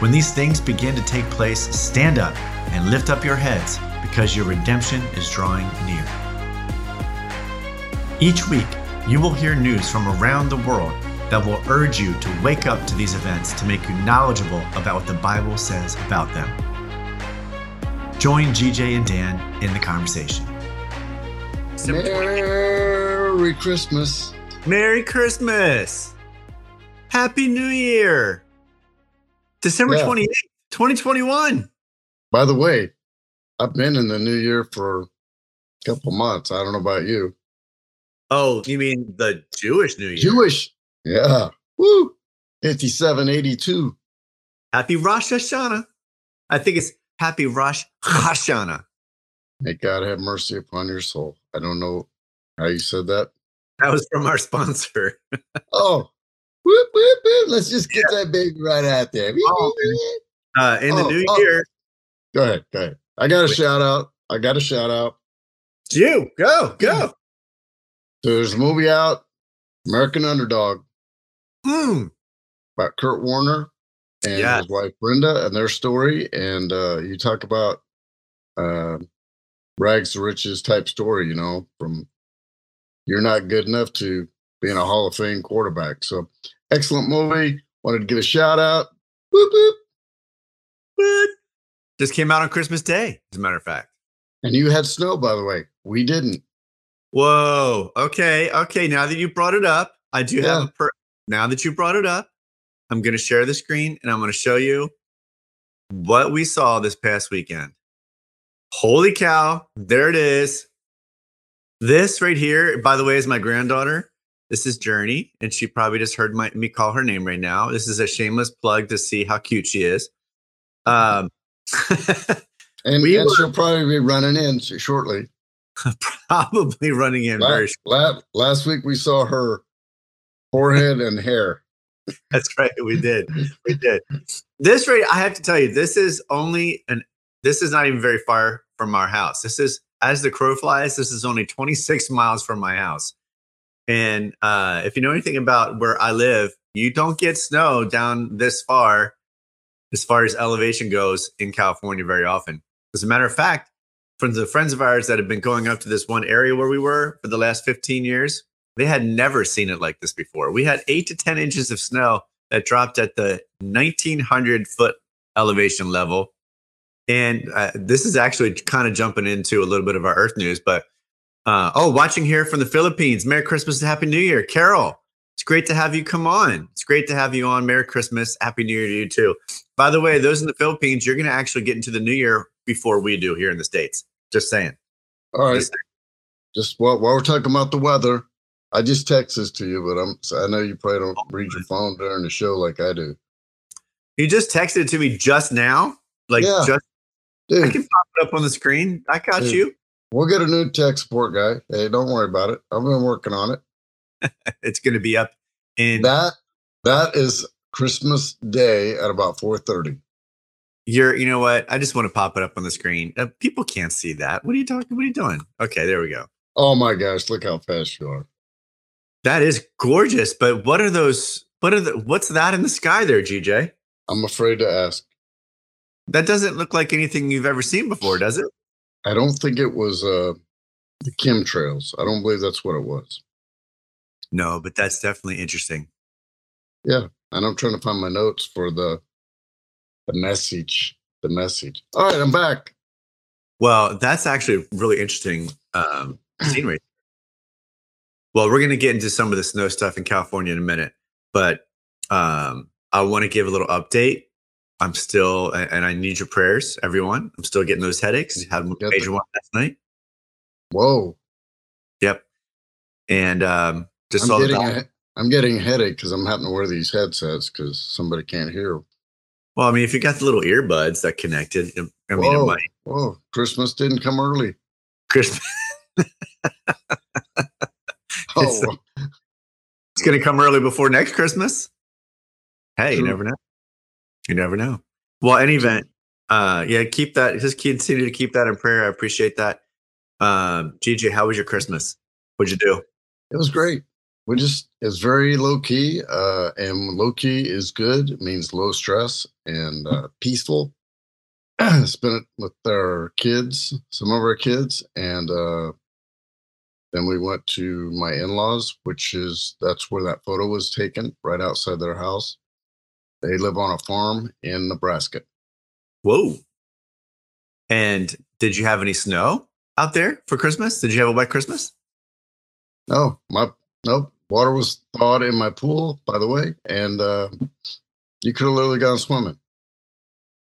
When these things begin to take place, stand up and lift up your heads, because your redemption is drawing near. Each week, you will hear news from around the world that will urge you to wake up to these events to make you knowledgeable about what the Bible says about them. Join GJ and Dan in the conversation. Merry Christmas. Merry Christmas. Happy New Year. December Yeah. 28th, 2021. By the way, I've been in the new year for a couple months. I don't know about you. Oh, you mean the Jewish New Year? Jewish. Yeah. Woo. 5782. Happy Rosh Hashanah. I think it's Happy Rosh Hashanah. May God have mercy upon your soul. I don't know how you said that. That was from our sponsor. Oh. Whoop, whoop, whoop. Let's just get that baby right out there. Oh, Uh, in the Oh, new oh. year, Go ahead. Go ahead. I got a Wait. shout out. I got a shout out. you go, go. There's a movie out, American Underdog, Mm. about Kurt Warner and Yes. his wife Brenda and their story. And uh, you talk about uh, rags to riches type story, you know, from you're not good enough to being a Hall of Fame quarterback. So excellent movie. Wanted to give a shout out. Whoop, whoop. What? Just came out on Christmas Day, as a matter of fact. And you had snow, by the way. We didn't. Whoa. Okay. Okay. Now that you brought it up, I do have a per- now that you brought it up, I'm going to share the screen and I'm going to show you what we saw this past weekend. Holy cow. There it is. This right here, by the way, is my granddaughter. This is Journey, and she probably just heard my, me call her name right now. This is a shameless plug to see how cute she is. Um, And, We and were- she'll probably be running in shortly. probably running in very Last, last week we saw her forehead and hair. That's right. We did. We did. This rate, I have to tell you, this is only an. This is not even very far from our house. This is as the crow flies. This is only 26 miles from my house. And uh, if you know anything about where I live, you don't get snow down this far, as far as elevation goes in California, very often. As a matter of fact, from the friends of ours that have been going up to this one area where we were for the last 15 years, they had never seen it like this before. We had eight to 10 inches of snow that dropped at the 1900 foot elevation level. And uh, this is actually kind of jumping into a little bit of our Earth news, but uh, oh, watching here from the Philippines. Merry Christmas and Happy New Year. Carol, it's great to have you come on. It's great to have you on. Merry Christmas. Happy New Year to you too. By the way, those in the Philippines, you're going to actually get into the new year before we do here in the States. Just saying. All right. Just Just while, while we're talking about the weather, I just text this to you, but I'm so I know you probably don't read your phone during the show like I do. You just texted it to me just now. Like Yeah. just I can pop it up on the screen. I got Dude. you. We'll get a new tech support guy. Hey, don't worry about it. I've been working on it. It's going to be up in That that is Christmas Day at about 4:30. You're, You know what? I just want to pop it up on the screen. Uh, people can't see that. What are you talking? What are you doing? Okay, there we go. Oh my gosh, look how fast you are. That is gorgeous. But what are those? What are the? What's that in the sky there, GJ? I'm afraid to ask. That doesn't look like anything you've ever seen before, does it? I don't think it was uh the chemtrails. I don't believe that's what it was. No, but that's definitely interesting. Yeah, and I'm trying to find my notes for the the message. The message. All right, I'm back. Well, that's actually really interesting um, scenery. Well, we're going to get into some of the snow stuff in California in a minute, but um, I want to give a little update. I'm still, and I need your prayers, everyone. I'm still getting those headaches. Had a Get major the- one last night. Whoa. Yep. And um, just I'm getting a, I'm getting a headache because I'm having to wear these headsets because somebody can't hear. Well, I mean, if you got the little earbuds that connected, I mean, it Whoa, might. whoa! Christmas didn't come early. Christmas, Oh, it's going to come early before next Christmas. Hey, you never know. You never know. Well, any event, uh, yeah, keep that. Just continue to keep that in prayer. I appreciate that. Um, GJ, how was your Christmas? What'd you do? it was great. We just it's very low key, uh, and low key is good. It means low stress and uh, peaceful. Spent it with our kids, some of our kids, and uh, then we went to my in-laws, which is that's where that photo was taken, right outside their house. They live on a farm in Nebraska. Whoa. And did you have any snow out there for Christmas? Did you have a wet Christmas? No, my nope. Water was thawed in my pool, by the way, and uh, you could have literally gone swimming.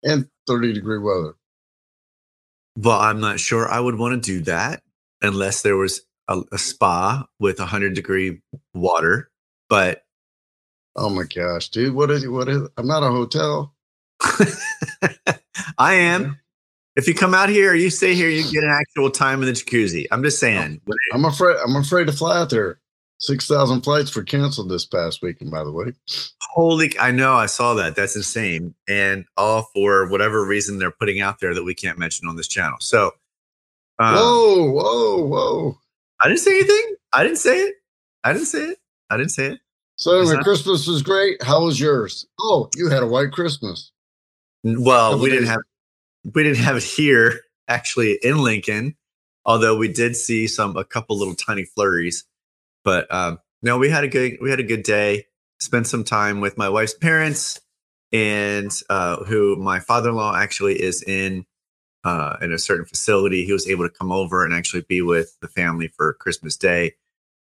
in 30 degree weather. Well, I'm not sure I would want to do that unless there was a, a spa with 100 degree water. But Oh my gosh, dude! What is what is? I'm not a hotel. I am. If you come out here or you stay here, you get an actual time in the jacuzzi. I'm just saying. I'm afraid. I'm afraid to fly out there. Six thousand flights were canceled this past weekend. By the way, Holy, I know, I saw that. That's insane. And all for whatever reason they're putting out there that we can't mention on this channel. So, um, whoa, whoa, whoa! I didn't say anything. I didn't say it. I didn't say it. I didn't say it. So anyway, that- Christmas was great. How was yours? Oh, you had a white Christmas. Well, Couple we didn't days. have we didn't have it here actually in Lincoln, although we did see some a couple little tiny flurries. But um, no, we had a good we had a good day. Spent some time with my wife's parents, and uh, who my father in law actually is in uh, in a certain facility. He was able to come over and actually be with the family for Christmas Day,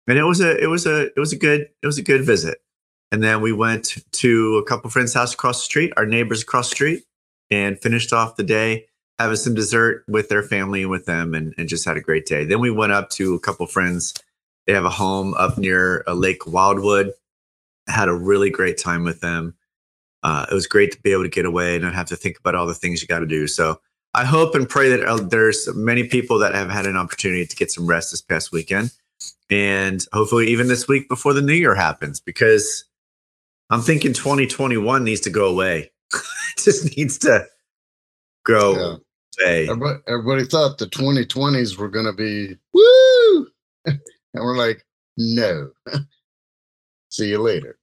and it was a it was a it was a good it was a good visit. And then we went to a couple friends' house across the street, our neighbors across the street, and finished off the day having some dessert with their family and with them and, and just had a great day. Then we went up to a couple friends. They have a home up near uh, Lake Wildwood. Had a really great time with them. Uh, it was great to be able to get away and not have to think about all the things you got to do. So I hope and pray that uh, there's many people that have had an opportunity to get some rest this past weekend. And hopefully, even this week before the new year happens, because I'm thinking 2021 needs to go away. it just needs to go Yeah. away. Everybody, everybody thought the 2020s were going to be woo, and we're like, no. See you later.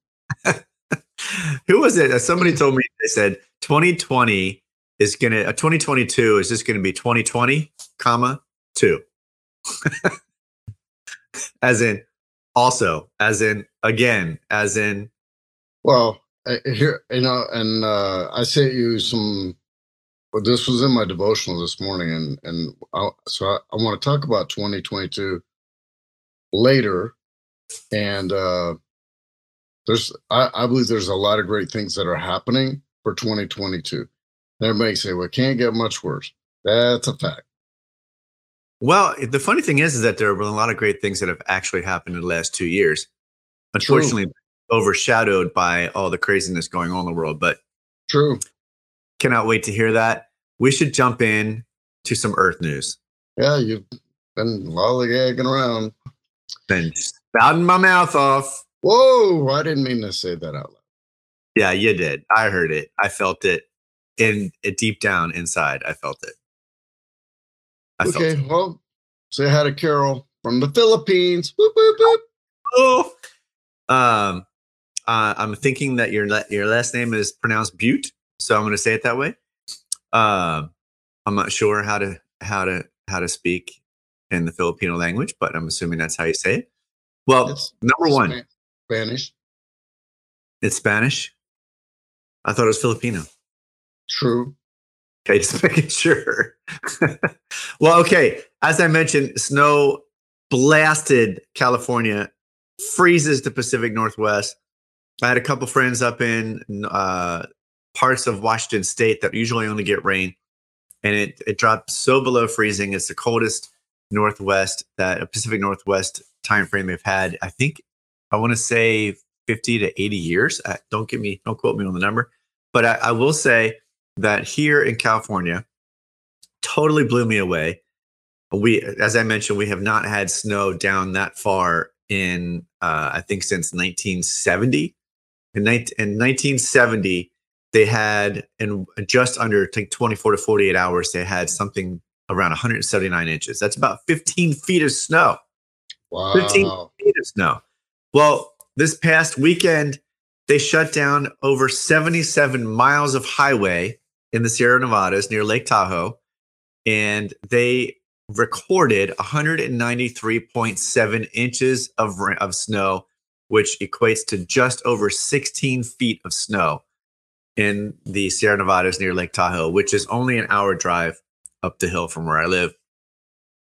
Who was it? Uh, Somebody told me they said 2020 is gonna uh, 2022 is just gonna be 2020, comma two. As in also, as in again, as in Well, here, you know, and uh, I sent you some. Well, this was in my devotional this morning, and and I, so I, I want to talk about 2022 later. And uh, there's, I, I believe there's a lot of great things that are happening for 2022. And everybody say, "Well, it can't get much worse." That's a fact. Well, the funny thing is, is that there have been a lot of great things that have actually happened in the last two years. Unfortunately, overshadowed by all the craziness going on in the world. But True. cannot wait to hear that. We should jump in to some Earth news. Yeah, you've been lollygagging around. Then spouting my mouth off. Whoa! I didn't mean to say that out loud. Yeah, you did. I heard it. I felt it in it deep down inside. I felt it. I okay, well, say hi to Carol from the Philippines. Whoop, whoop, whoop. Oh. Um, uh, I'm thinking that your your last name is pronounced Butte, so I'm going to say it that way. Um, I'm not sure how to how to how to speak in the Filipino language, but I'm assuming that's how you say it. Well, It's number one, Spanish. it's Spanish. I thought it was Filipino. True. Okay, just making sure. well, okay. As I mentioned, snow blasted California, freezes the Pacific Northwest. I had a couple friends up in uh, parts of Washington State that usually only get rain, and it it dropped so below freezing. It's the coldest Northwest that uh, Pacific Northwest time frame they've had. I think I want to say fifty to eighty years. Uh, don't get me, don't quote me on the number, but I, I will say that here in California, totally blew me away. We, as I mentioned, we have not had snow down that far in, uh, I think, since 1970. In, 19, in 1970, they had in just under I think 24 to 48 hours, they had something around 179 inches. That's about 15 feet of snow. Wow. 15 feet of snow. Well, this past weekend, they shut down over 77 miles of highway in the Sierra Nevadas near Lake Tahoe, and they recorded 193.7 inches of, of snow, which equates to just over 16 feet of snow in the Sierra Nevadas near Lake Tahoe, which is only an hour drive up the hill from where I live.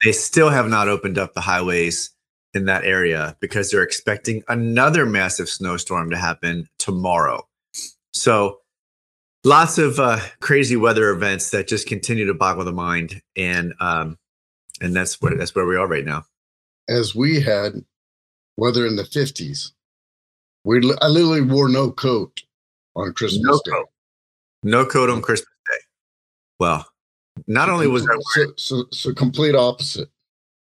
They still have not opened up the highways in that area because they're expecting another massive snowstorm to happen tomorrow. So, lots of uh, crazy weather events that just continue to boggle the mind, and um, and that's where that's where we are right now. As we had weather in the 50s, we I literally wore no coat on Christmas No Day. coat. No coat on Christmas Day. Well, not only was that so, so, so complete opposite.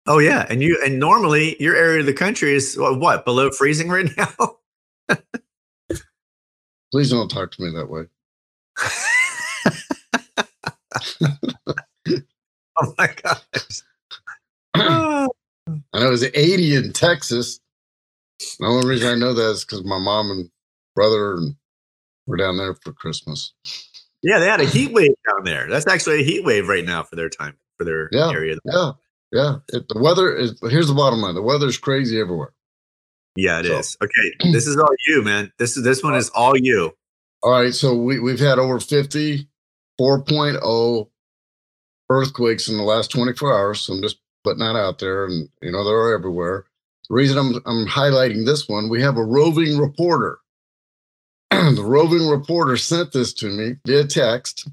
Oh yeah, and you and normally your area of the country is what below freezing right now. Please don't talk to me that way. oh my gosh. I it was 80 in Texas. The only reason I know that is because my mom and brother were down there for Christmas. yeah, they had a heat wave down there. That's actually a heat wave right now for their time for their Yeah, area. Yeah, yeah. It, the weather is. Here's the bottom line: the weather's crazy everywhere. Yeah, it So- is. Okay, this is all you, man. This is this one is all you. All right, so we we've had over 50 4.0 earthquakes in the last 24 hours. So I'm just putting that out there, and you know they're everywhere. The reason I'm I'm highlighting this one, we have a roving reporter. the roving reporter sent this to me via text.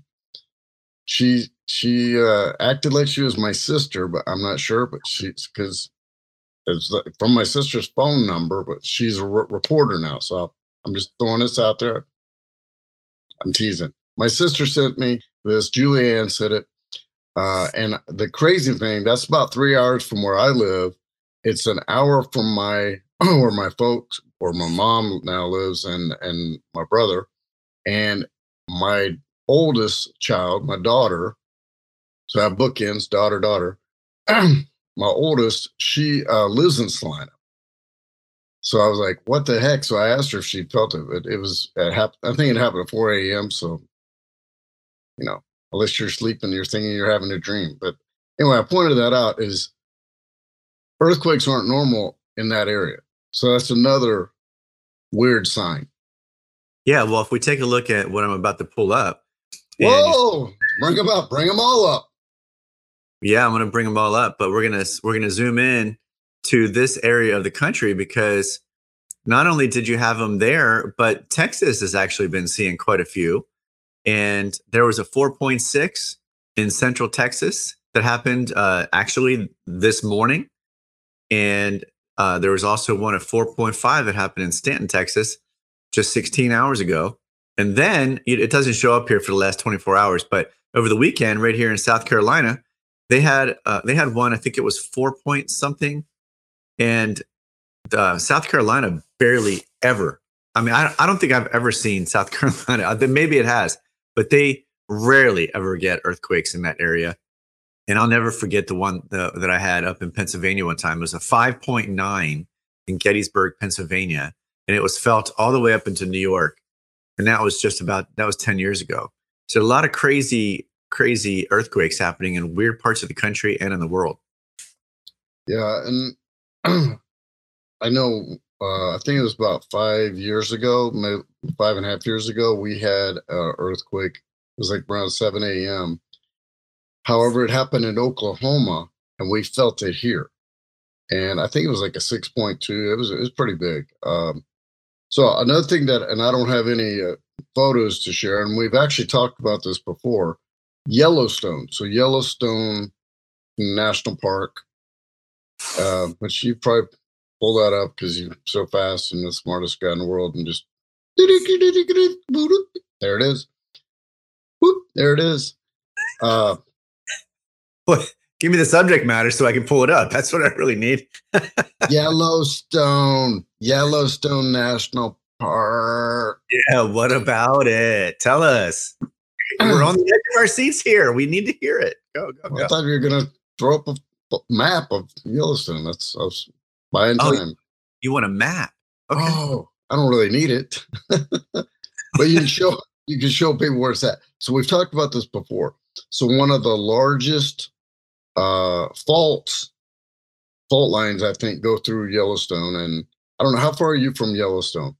She she uh, acted like she was my sister, but I'm not sure. But she's because it's from my sister's phone number, but she's a re- reporter now. So I'm just throwing this out there. I'm teasing. My sister sent me this. Julianne said it. Uh, and the crazy thing, that's about three hours from where I live. It's an hour from my where my folks or my mom now lives and and my brother. And my oldest child, my daughter, so I have bookends, daughter, daughter. my oldest, she uh, lives in Salina. So I was like, "What the heck?" So I asked her if she felt it. It, it was it. I think it happened at 4 a.m. So, you know, unless you're sleeping, you're thinking you're having a dream. But anyway, I pointed that out. Is earthquakes aren't normal in that area. So that's another weird sign. Yeah, well, if we take a look at what I'm about to pull up, and you- Whoa! Bring them up. Bring them all up. yeah, I'm going to bring them all up, but we're gonna we're gonna zoom in to this area of the country because not only did you have them there, but Texas has actually been seeing quite a few, and there was a 4.6 in Central Texas that happened uh, actually this morning, and uh, there was also one of 4.5 that happened in Stanton, Texas, just 16 hours ago. And then it, it doesn't show up here for the last 24 hours, but over the weekend, right here in South Carolina, they had uh, they had one. I think it was four point something, and uh, South Carolina barely ever. I mean, I, I don't think I've ever seen South Carolina. uh, Maybe it has, but they rarely ever get earthquakes in that area. And I'll never forget the one that I had up in Pennsylvania one time. It was a 5.9 in Gettysburg, Pennsylvania, and it was felt all the way up into New York. And that was just about that was 10 years ago. So a lot of crazy, crazy earthquakes happening in weird parts of the country and in the world. Yeah, and I know. Uh, I think it was about five years ago, maybe five and a half years ago. We had an earthquake. It was like around seven a.m. However, it happened in Oklahoma, and we felt it here. And I think it was like a six point two. It was it was pretty big. Um, so another thing that, and I don't have any uh, photos to share, and we've actually talked about this before. Yellowstone. So Yellowstone National Park uh, but you probably pull that up because you're so fast and the smartest guy in the world and just there it is. Whoop, there it is. Uh, What? Give me the subject matter so I can pull it up. That's what I really need. Yellowstone, Yellowstone National Park. Yeah, what about it? Tell us. We're on the edge of our seats here. We need to hear it. Go, go, I go. thought you were gonna throw up a map of Yellowstone. That's I was buying Oh, time. You want a map? Okay. Oh, I don't really need it, but you can show you can show people where it's at. So we've talked about this before. So one of the largest uh, faults fault lines, I think, go through Yellowstone, and I don't know how far are you from Yellowstone.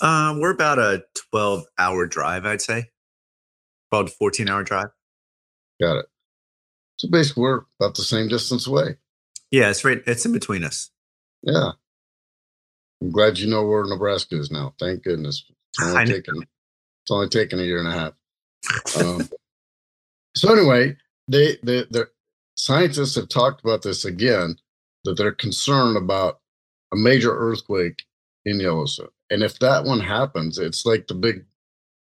Uh, we're about a 12 hour drive, I'd say. 12 to 14 hour drive. Got it. So basically, we're about the same distance away. Yeah, it's right. It's in between us. Yeah. I'm glad you know where Nebraska is now. Thank goodness. It's only taken it's only taken a year and a half. Um, so anyway, they the the scientists have talked about this again that they're concerned about a major earthquake in Yellowstone. And if that one happens, it's like the big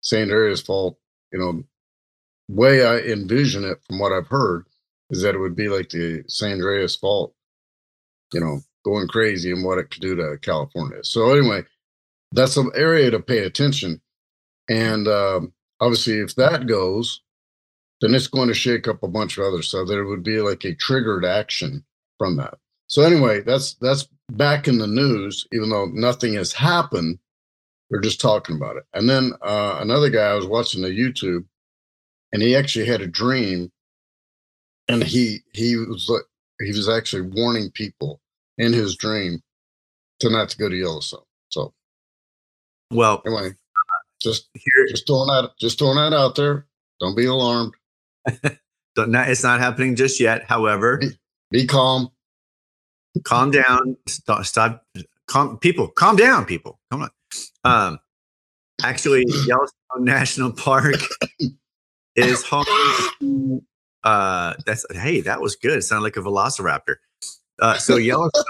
St. Andreas fault, you know, way I envision it from what I've heard is that it would be like the San Andreas fault, you know, going crazy and what it could do to California. So anyway, that's an area to pay attention. And um, obviously, if that goes, then it's going to shake up a bunch of other stuff. There would be like a triggered action from that. So anyway, that's that's back in the news, even though nothing has happened. They're just talking about it. And then uh, another guy I was watching the YouTube, and he actually had a dream, and he he was like he was actually warning people in his dream to not to go to Yellowstone. So Well, anyway, just here, just throwing that just throwing that out there. Don't be alarmed. don't- not, it's not happening just yet. However, Be calm. calm down. Stop. stop calm, people, calm down, people. Come on. Um, actually, Yellowstone National Park is home. Uh, that's hey, that was good. It sounded like a velociraptor. Uh, so Yellowstone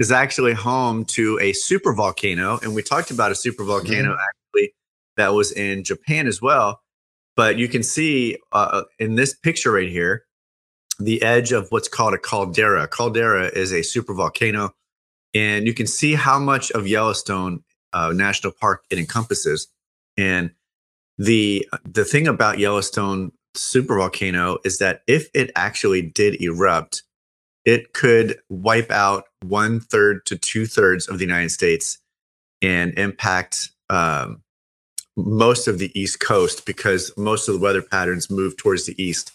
is actually home to a super volcano, and we talked about a super volcano actually that was in Japan as well. But you can see uh, in this picture right here the edge of what's called a caldera. Caldera is a super volcano, and you can see how much of Yellowstone uh, National Park it encompasses. And the the thing about Yellowstone super volcano is that if it actually did erupt, it could wipe out one third to two thirds of the United States and impact um, most of the East Coast because most of the weather patterns move towards the east.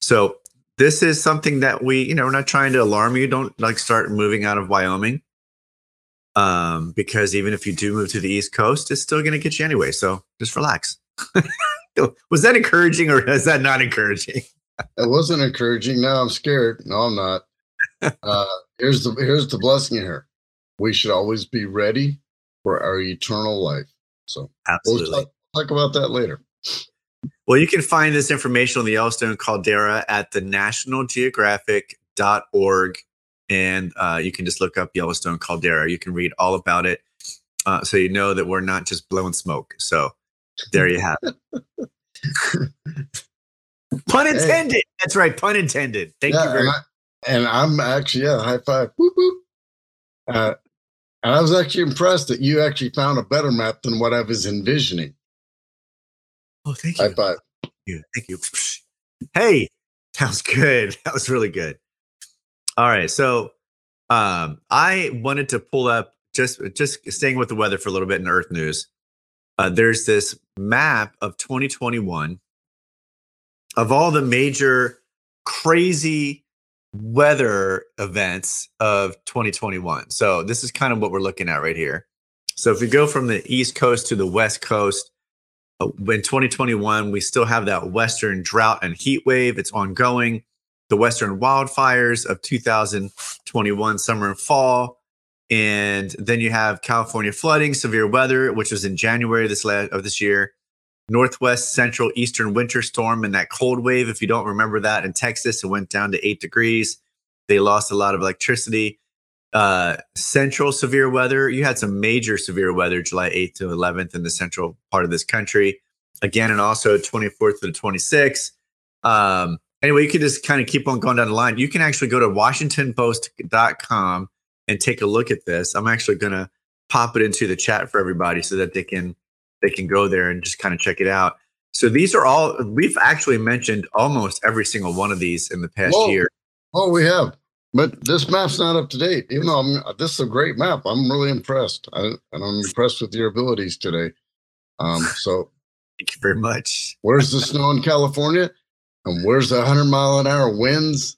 So this is something that we, you know, we're not trying to alarm you. Don't like start moving out of Wyoming. Um, because even if you do move to the East Coast, it's still going to get you anyway. So just relax. Was that encouraging or is that not encouraging? It wasn't encouraging. Now I'm scared. No, I'm not. Uh, here's the here's the blessing here. We should always be ready for our eternal life. So we'll Absolutely. talk, talk about that later. Well, you can find this information on the Yellowstone caldera at the National nationalgeographic.org. And uh, you can just look up Yellowstone caldera. You can read all about it. Uh, so you know that we're not just blowing smoke. So there you have it. pun intended. That's right. Pun intended. Thank you very much. I, and I'm actually yeah, high five. Whoop, whoop. Uh, and I was actually impressed that you actually found a better map than what I was envisioning. Oh, thank you. High five. Thank you. Thank you. Hey, that was good. That was really good. All right. So um, I wanted to pull up just just staying with the weather for a little bit in Earth news. Uh, there's this map of 2021 of all the major crazy weather events of 2021. So this is kind of what we're looking at right here. So if we go from the East Coast to the West Coast, uh, in 2021, we still have that Western drought and heat wave. It's ongoing. The Western wildfires of 2021, summer and fall. And then you have California flooding, severe weather, which was in January this la- of this year. Northwest Central Eastern winter storm and that cold wave. If you don't remember that in Texas, it went down to eight degrees. They lost a lot of electricity. Uh, central severe weather. You had some major severe weather July 8th to 11th in the central part of this country. again, and also 24th to the 26th. Um, anyway, you can just kind of keep on going down the line. You can actually go to WashingtonPost.com and take a look at this. I'm actually going to pop it into the chat for everybody so that they can they can go there and just kind of check it out. So these are all we've actually mentioned almost every single one of these in the past Whoa. year. Oh, we have. But this map's not up to date. Even though I'm, this is a great map, I'm really impressed. I, and I'm impressed with your abilities today. Um, so, Thank you very much. where's the snow in California? And where's the 100 mile an hour winds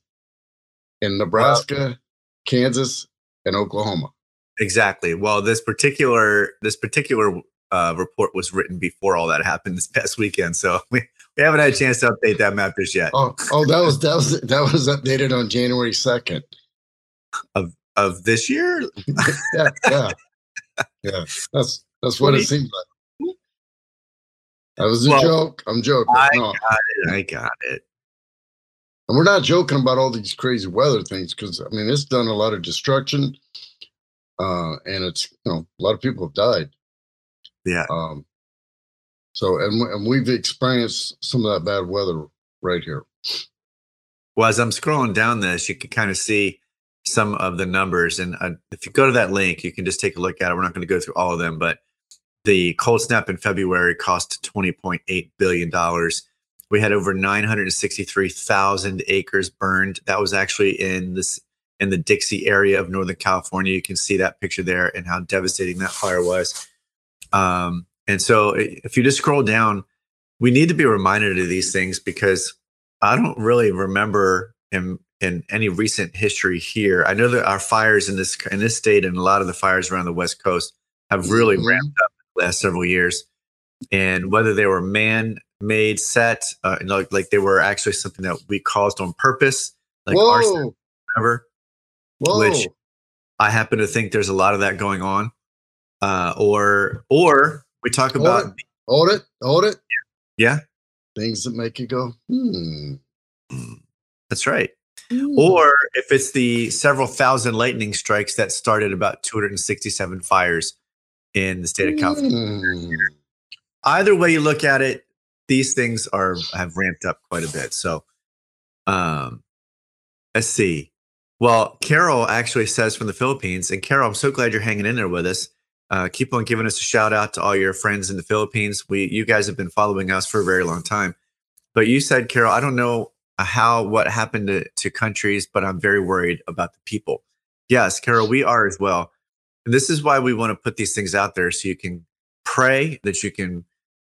in Nebraska, Kansas, and Oklahoma? Exactly. Well, this particular this particular uh, report was written before all that happened this past weekend, so we, we haven't had a chance to update that map just yet. Oh, oh, that was that was that was updated on January 2nd. Of of this year, Yeah, yeah, yeah. That's that's what What it seems like. That was a Well, joke. I'm joking. I No. got it. I got it. And we're not joking about all these crazy weather things because I mean it's done a lot of destruction, uh, and it's you know a lot of people have died. Yeah. Um, so and and we've experienced some of that bad weather right here. Well, as I'm scrolling down this, you can kind of see some of the numbers, and uh, if you go to that link, you can just take a look at it. We're not going to go through all of them, but the cold snap in February cost 20.8 billion dollars. We had over 963,000 acres burned. That was actually in this in the Dixie area of Northern California. You can see that picture there and how devastating that fire was. Um, and so, if you just scroll down, we need to be reminded of these things because I don't really remember in in any recent history here. I know that our fires in this in this state and a lot of the fires around the West Coast have really Mhm. ramped up the last several years. And whether they were man-made set, uh, and like, like they were actually something that we caused on purpose, like arson, whoa, whatever. whoa! which- I happen to think there's a lot of that going on. Uh, or or we talk Hold about it. hold it, hold it. yeah, Things that make you go, hmm. that's right. hmm. Or if it's the several thousand lightning strikes that started about 267 fires in the state of California. Hmm. Either way you look at it, these things are have ramped up quite a bit. So, um, let's see. Well, Carol actually says from the Philippines, and Carol, I'm so glad you're hanging in there with us. Uh, keep on giving us a shout out to all your friends in the Philippines. We, you guys have been following us for a very long time. But you said, Carol, I don't know how what happened to, to countries, but I'm very worried about the people. Yes, Carol, we are as well. And this is why we want to put these things out there so you can pray, that you can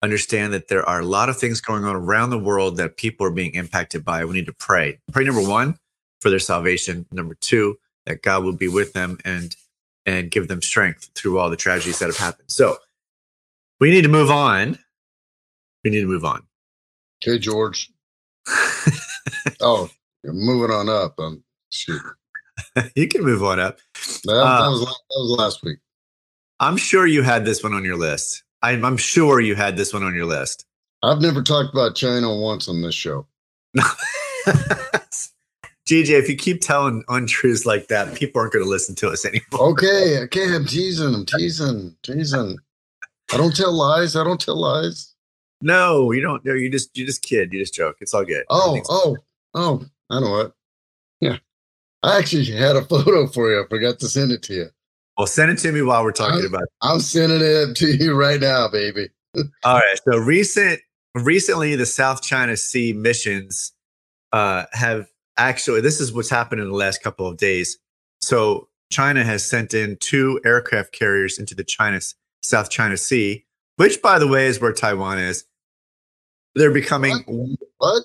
understand that there are a lot of things going on around the world that people are being impacted by. We need to pray. Pray number one for their salvation. Number two, that God will be with them and and give them strength through all the tragedies that have happened. So we need to move on. We need to move on. Okay, George. Oh, you're moving on up. Um, shoot. you can move on up. That, Uh, that was that was last week. I'm sure you had this one on your list. I'm, I'm sure you had this one on your list. I've never talked about China once on this show. GJ, if you keep telling untruths like that, people aren't going to listen to us anymore. Okay, okay, I'm teasing, I'm teasing, teasing. I don't tell lies. I don't tell lies. No, you don't. No, you just you just kid. You just joke. It's all good. Oh, oh, oh, I know what. Yeah. I actually had a photo for you. I forgot to send it to you. Well, send it to me while we're talking I- about. It. I'm sending it to you right now, baby. All right. So recent, recently, the South China Sea missions uh, have actually. This is what's happened in the last couple of days. So China has sent in two aircraft carriers into the China South China Sea, which, by the way, is where Taiwan is. They're becoming What?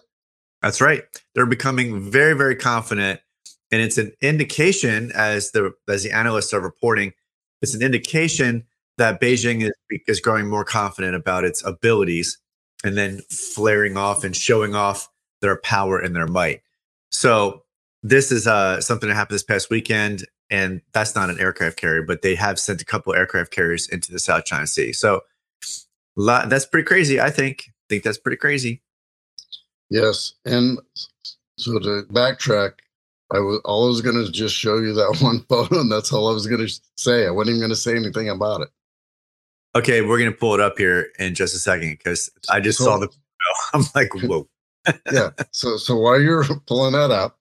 That's right. They're becoming very, very confident, and it's an indication, as the as the analysts are reporting, it's an indication that Beijing is is growing more confident about its abilities, and then flaring off and showing off their power and their might. So this is uh, something that happened this past weekend, and that's not an aircraft carrier, but they have sent a couple aircraft carriers into the South China Sea. So lot, that's pretty crazy. I think. think that's pretty crazy. Yes. And so to backtrack, I was all I was gonna just show you that one photo, and that's all I was gonna say. I wasn't even gonna say anything about it. Okay, we're gonna pull it up here in just a second because I just saw the. I'm like, whoa. yeah. So so while you're pulling that up,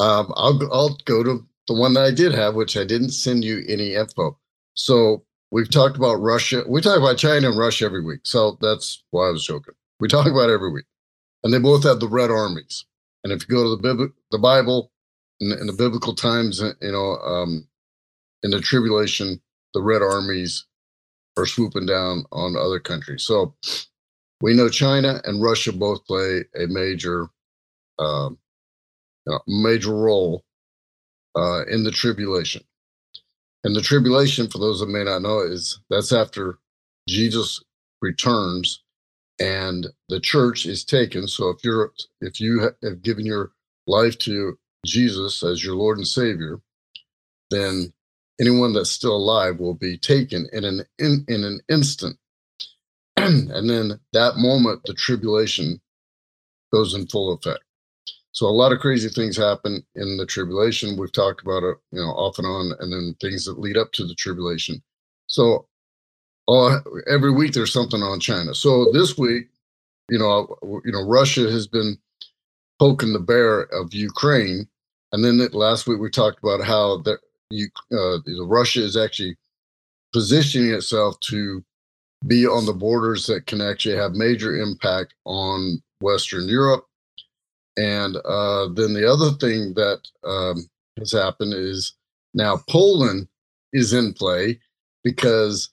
um, I'll go- I'll go to the one that I did have, which I didn't send you any info. So we've talked about Russia. We talk about China and Russia every week. So that's why I was joking. We talk about every week, and they both have the red armies. And if you go to the Bib- the Bible in, in the biblical times, uh, you know, um, in the tribulation, the red armies are swooping down on other countries. So we know China and Russia both play a major, um, you know, major role uh, in the tribulation. And the tribulation, for those that may not know, is that's after Jesus returns and the church is taken. So if you're if you have given your life to Jesus as your Lord and Savior, then anyone that's still alive will be taken in an in, in an instant. And then that moment the tribulation goes in full effect. So a lot of crazy things happen in the tribulation. We've talked about it you know off and on and then things that lead up to the tribulation. So uh, every week there's something on china so this week you know you know russia has been poking the bear of ukraine and then last week we talked about how that you uh, the russia is actually positioning itself to be on the borders that can actually have major impact on Western Europe. And uh, then the other thing that um, has happened is now Poland is in play because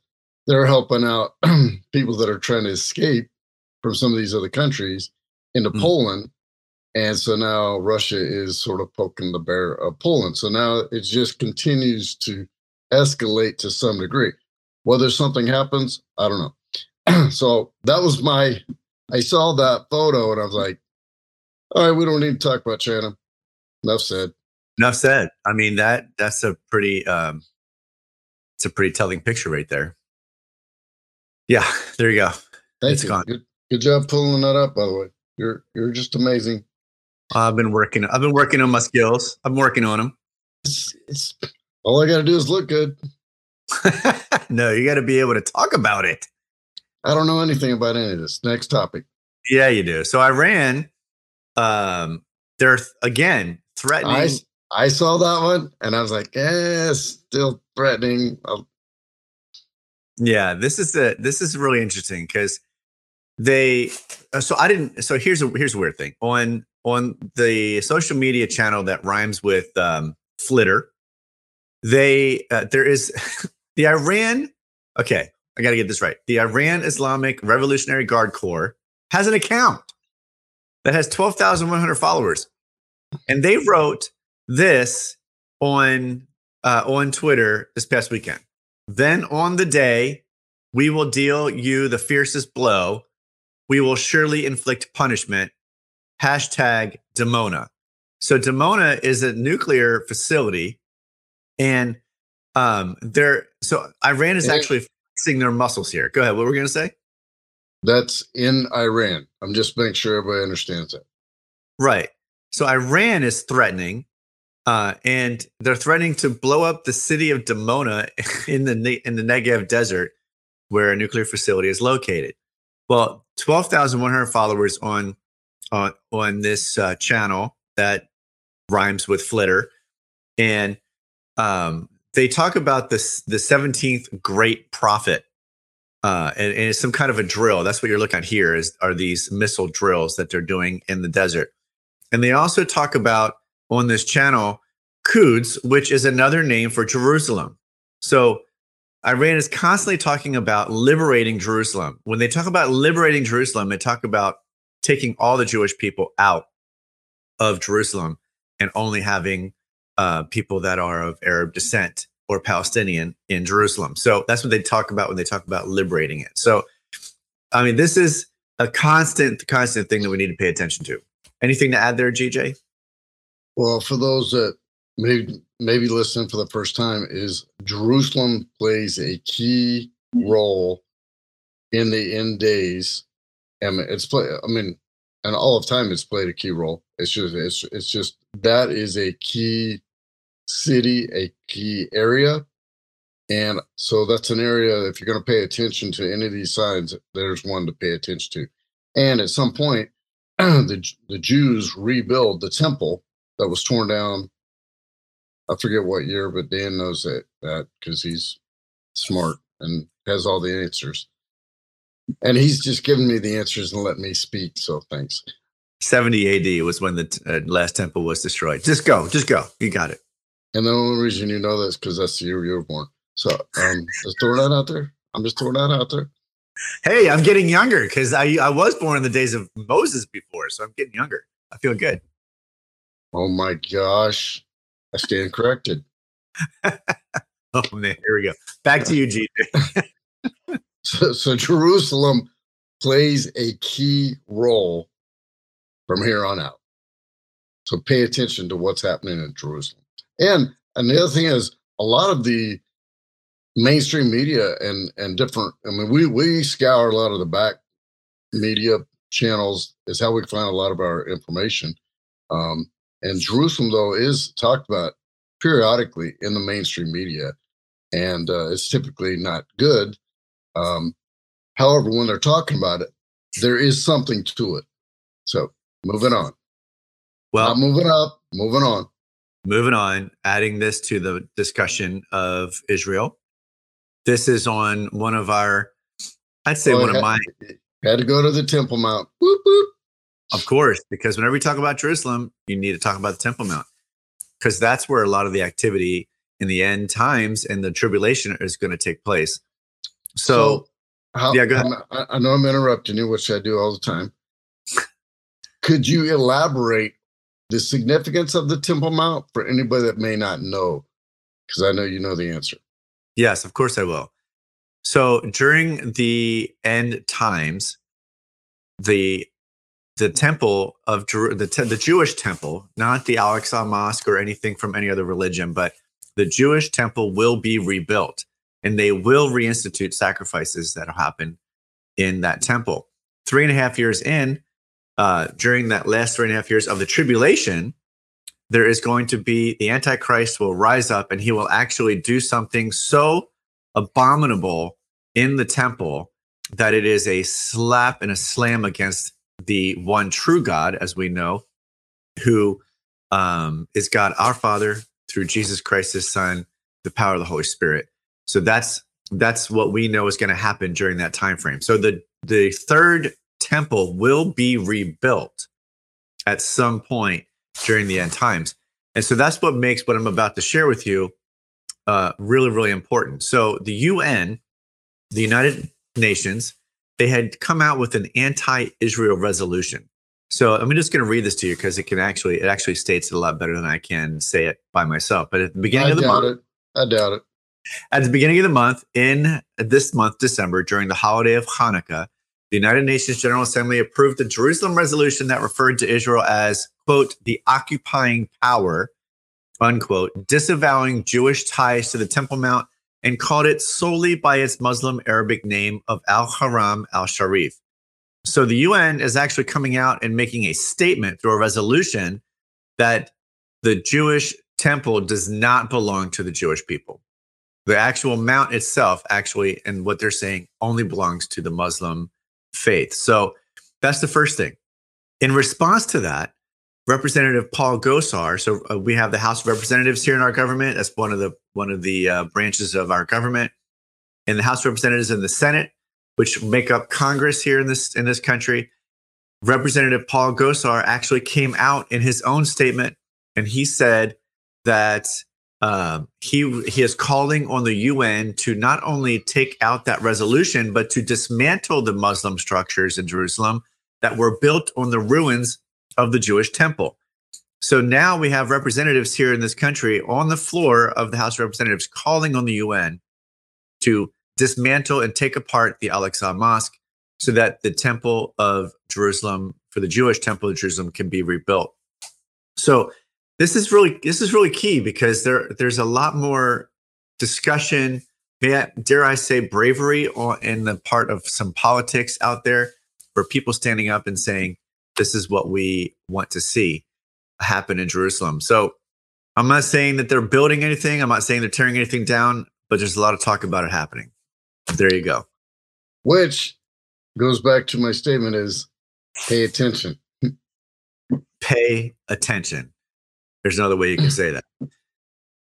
they're helping out people that are trying to escape from some of these other countries into Mm. Poland. And so now Russia is sort of poking the bear of Poland. So now it just continues to escalate to some degree. Whether something happens, I don't know. so that was my, I saw that photo and I was like, all right, we don't need to talk about China. Enough said. Enough said. I mean that that's a pretty um, it's a pretty telling picture right there. Yeah, there you go. Thank It's you. gone. Good, good job pulling that up, by the way. You're you're just amazing. I've been working. I've been working on my skills. I'm working on them. It's, it's all I got to do is look good. no, you got to be able to talk about it. I don't know anything about any of this. Next topic. Yeah, you do. So Iran, um, they're th- again threatening. I I saw that one and I was like, yeah, still threatening. Uh, Yeah, this is the this is really interesting because they. uh, So I didn't. So here's a here's a weird thing on on the social media channel that rhymes with um, flitter. They uh, there is the Iran. Okay, I got to get this right. The Iran Islamic Revolutionary Guard Corps has an account that has twelve thousand one hundred followers, and they wrote this on uh, on Twitter this past weekend. Then on the day we will deal you the fiercest blow. We will surely inflict punishment. Hashtag Dimona. So Dimona is a nuclear facility, and um, they're so Iran is Yeah. actually flexing their muscles here. Go ahead. What were we going to say? that's in Iran. I'm just making sure everybody understands that. Right. So Iran is threatening, uh, and they're threatening to blow up the city of Dimona in the in the Negev desert, where a nuclear facility is located. Well, twelve thousand one hundred followers on on on this uh, channel that rhymes with flitter, and um, they talk about this the seventeenth great prophet. Uh, and, and it's some kind of a drill. That's what you're looking at here. Is are these missile drills that they're doing in the desert? And they also talk about on this channel Quds, which is another name for Jerusalem. So Iran is constantly talking about liberating Jerusalem. When they talk about liberating Jerusalem, they talk about taking all the Jewish people out of Jerusalem and only having uh, people that are of Arab descent or Palestinian in Jerusalem. So that's what they talk about when they talk about liberating it. So, I mean, this is a constant, constant thing that we need to pay attention to. Anything to add there, GJ? Well, for those that maybe maybe listening for the first time, is Jerusalem plays a key mm-hmm. role in the end days. And it's play. I mean, and all of time it's played a key role. It's just it's it's just that is a key city, a key area, And so that's an area, if you're going to pay attention to any of these signs, there's one to pay attention to. And at some point, the, the Jews rebuild the temple that was torn down. I forget what year, but Dan knows that that because he's smart and has all the answers. And he's just giving me the answers and let me speak. So thanks. 70 AD was when the uh, last temple was destroyed. Just go, just go. You got it. And the only reason you know this because that's the year you were born. So um, just throwing that out there. I'm just throwing that out there. Hey, I'm getting younger because I I was born in the days of Moses before, so I'm getting younger. I feel good. Oh my gosh, I stand corrected. oh man, here we go. Back to you, GJ. so, so Jerusalem plays a key role from here on out. So pay attention to what's happening in Jerusalem. And and the other thing is a lot of the mainstream media and and different i mean we we scour a lot of the back media channels is how we find a lot of our information um and jerusalem though is talked about periodically in the mainstream media and uh, it's typically not good um however when they're talking about it there is something to it so moving on well Not moving up moving on moving on adding this to the discussion of israel this is on one of our, I'd say one had, of my. Had to go to the Temple Mount. Boop, boop. Of course, because whenever you talk about Jerusalem, you need to talk about the Temple Mount, because that's where a lot of the activity in the end times and the tribulation is going to take place. So, so how, yeah, go ahead. I, I know I'm interrupting you, which I do all the time. Could you elaborate the significance of the Temple Mount for anybody that may not know? Because I know you know the answer. Yes, of course I will. So during the end times, the the temple of the te- the Jewish temple, not the Al-Aqsa Mosque or anything from any other religion, but the Jewish temple will be rebuilt, and they will reinstitute sacrifices that'll happen in that temple. Three and a half years in, uh, during that last three and a half years of the tribulation, there is going to be the Antichrist will rise up and he will actually do something so abominable in the temple that it is a slap and a slam against the one true God, as we know, who um, is God our Father through Jesus Christ, His Son, the power of the Holy Spirit. So that's that's what we know is going to happen during that time frame. So the the third temple will be rebuilt at some point during the end times. And so that's what makes what I'm about to share with you uh, really, really important. So the UN, the United Nations, they had come out with an anti-Israel resolution. So I'm just going to read this to you because it can actually it actually states it a lot better than I can say it by myself. But at the beginning I of the doubt month, it. I doubt it. At the beginning of the month, in this month, December, during the holiday of Hanukkah, the United Nations General Assembly approved the Jerusalem resolution that referred to Israel as, quote, the occupying power, unquote, disavowing Jewish ties to the Temple Mount and called it solely by its Muslim Arabic name of Al Haram al Sharif. So the UN is actually coming out and making a statement through a resolution that the Jewish temple does not belong to the Jewish people. The actual mount itself, actually, and what they're saying, only belongs to the Muslim faith. So that's the first thing. In response to that, Representative Paul Gosar. So uh, we have the House of Representatives here in our government. That's one of the one of the uh, branches of our government, and the House of Representatives and the Senate, which make up Congress here in this in this country. Representative Paul Gosar actually came out in his own statement, and he said that um, he he is calling on the UN to not only take out that resolution, but to dismantle the Muslim structures in Jerusalem that were built on the ruins of the Jewish temple. So now we have representatives here in this country on the floor of the House of Representatives calling on the UN to dismantle and take apart the Al Aqsa Mosque so that the temple of Jerusalem, for the Jewish temple of Jerusalem, can be rebuilt. So this is really this is really key because there there's a lot more discussion I, dare i say bravery on, in the part of some politics out there where people standing up and saying this is what we want to see happen in jerusalem so i'm not saying that they're building anything i'm not saying they're tearing anything down but there's a lot of talk about it happening. There you go. Which goes back to my statement is pay attention. Pay attention. There's another way you can say that.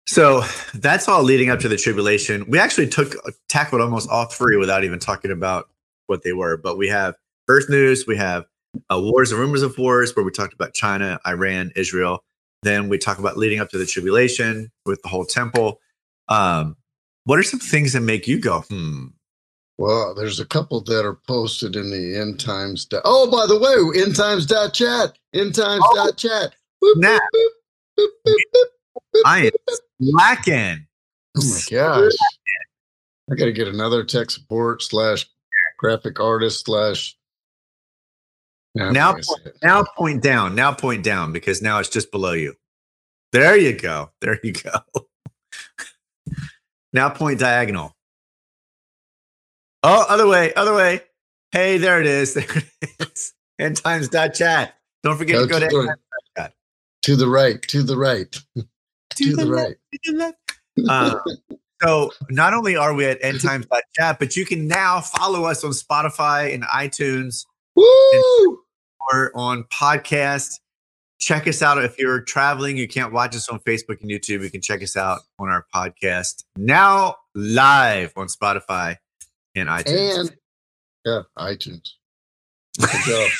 So that's all leading up to the tribulation. We actually took tackled almost all three without even talking about what they were. But we have Earth News, we have uh, Wars and Rumors of Wars, where we talked about China, Iran, Israel. Then we talk about leading up to the tribulation with the whole temple. Um, what are some things that make you go, hmm? Well, there's a couple that are posted in the end times. Do- oh, by the way, end times.chat, end times.chat. Boop, Now. boop, boop, boop, boop, boop, I am slacking. Oh my gosh. I got to get another tech support slash graphic artist slash. Now say it. Now point down. Now point down because now it's just below you. There you go. There you go. now point diagonal. Oh, other way, other way. Hey, there it is. There it is. End times dot chat. Don't forget Go to go to to, the- to the right, to the right, to, the, right. to the left. Um, so not only are we at endtimes.chat, but you can now follow us on Spotify and iTunes Woo! Or on podcast. Check us out if you're traveling. You can't watch us on Facebook and YouTube. You can check us out on our podcast now live on Spotify and iTunes. And yeah, iTunes. Good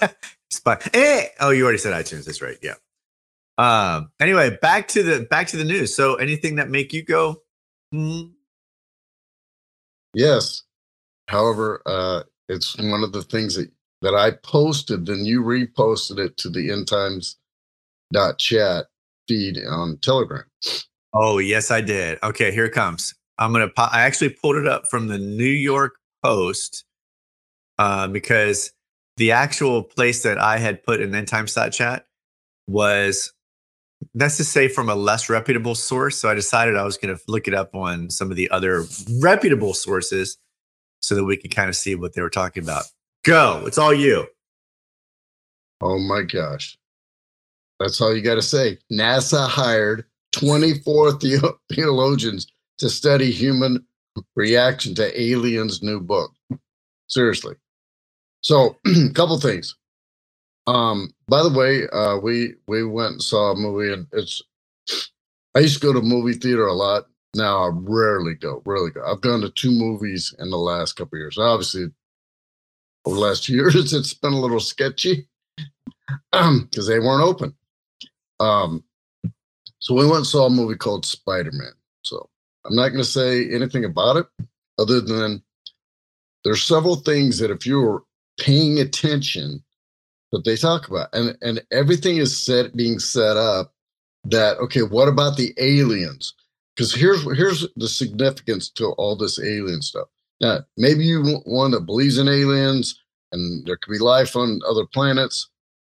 job. Spot. Eh, oh, you already said iTunes. That's right. Yeah. Um. Anyway, back to the back to the news. So, anything that make you go, hmm, Yes. However, uh, it's one of the things that, that I posted, then you reposted it to the end times dot chat feed on Telegram. Oh, yes, I did. Okay, here it comes. I'm gonna. Po- I actually pulled it up from the New York Post uh, because the actual place that I had put in end times chat was that's to say from a less reputable source. So I decided I was going to look it up on some of the other reputable sources so that we could kind of see what they were talking about. Go. It's all you. Oh my gosh. That's all you got to say. NASA hired 24 theo- theologians to study human reaction to aliens' new book. Seriously. So, a couple things. Um, by the way, uh, we we went and saw a movie, and it's. I used to go to movie theater a lot. Now I rarely go. Rarely go. I've gone to two movies in the last couple years. Obviously, over the last years, it's been a little sketchy because they weren't open. Um, so we went and saw a movie called Spider Man. So I'm not going to say anything about it other than there's several things that if you're paying attention that they talk about, and and everything is set being set up that okay, what about the aliens? Because here's here's the significance to all this alien stuff. Now, maybe you want one that believes in aliens and there could be life on other planets.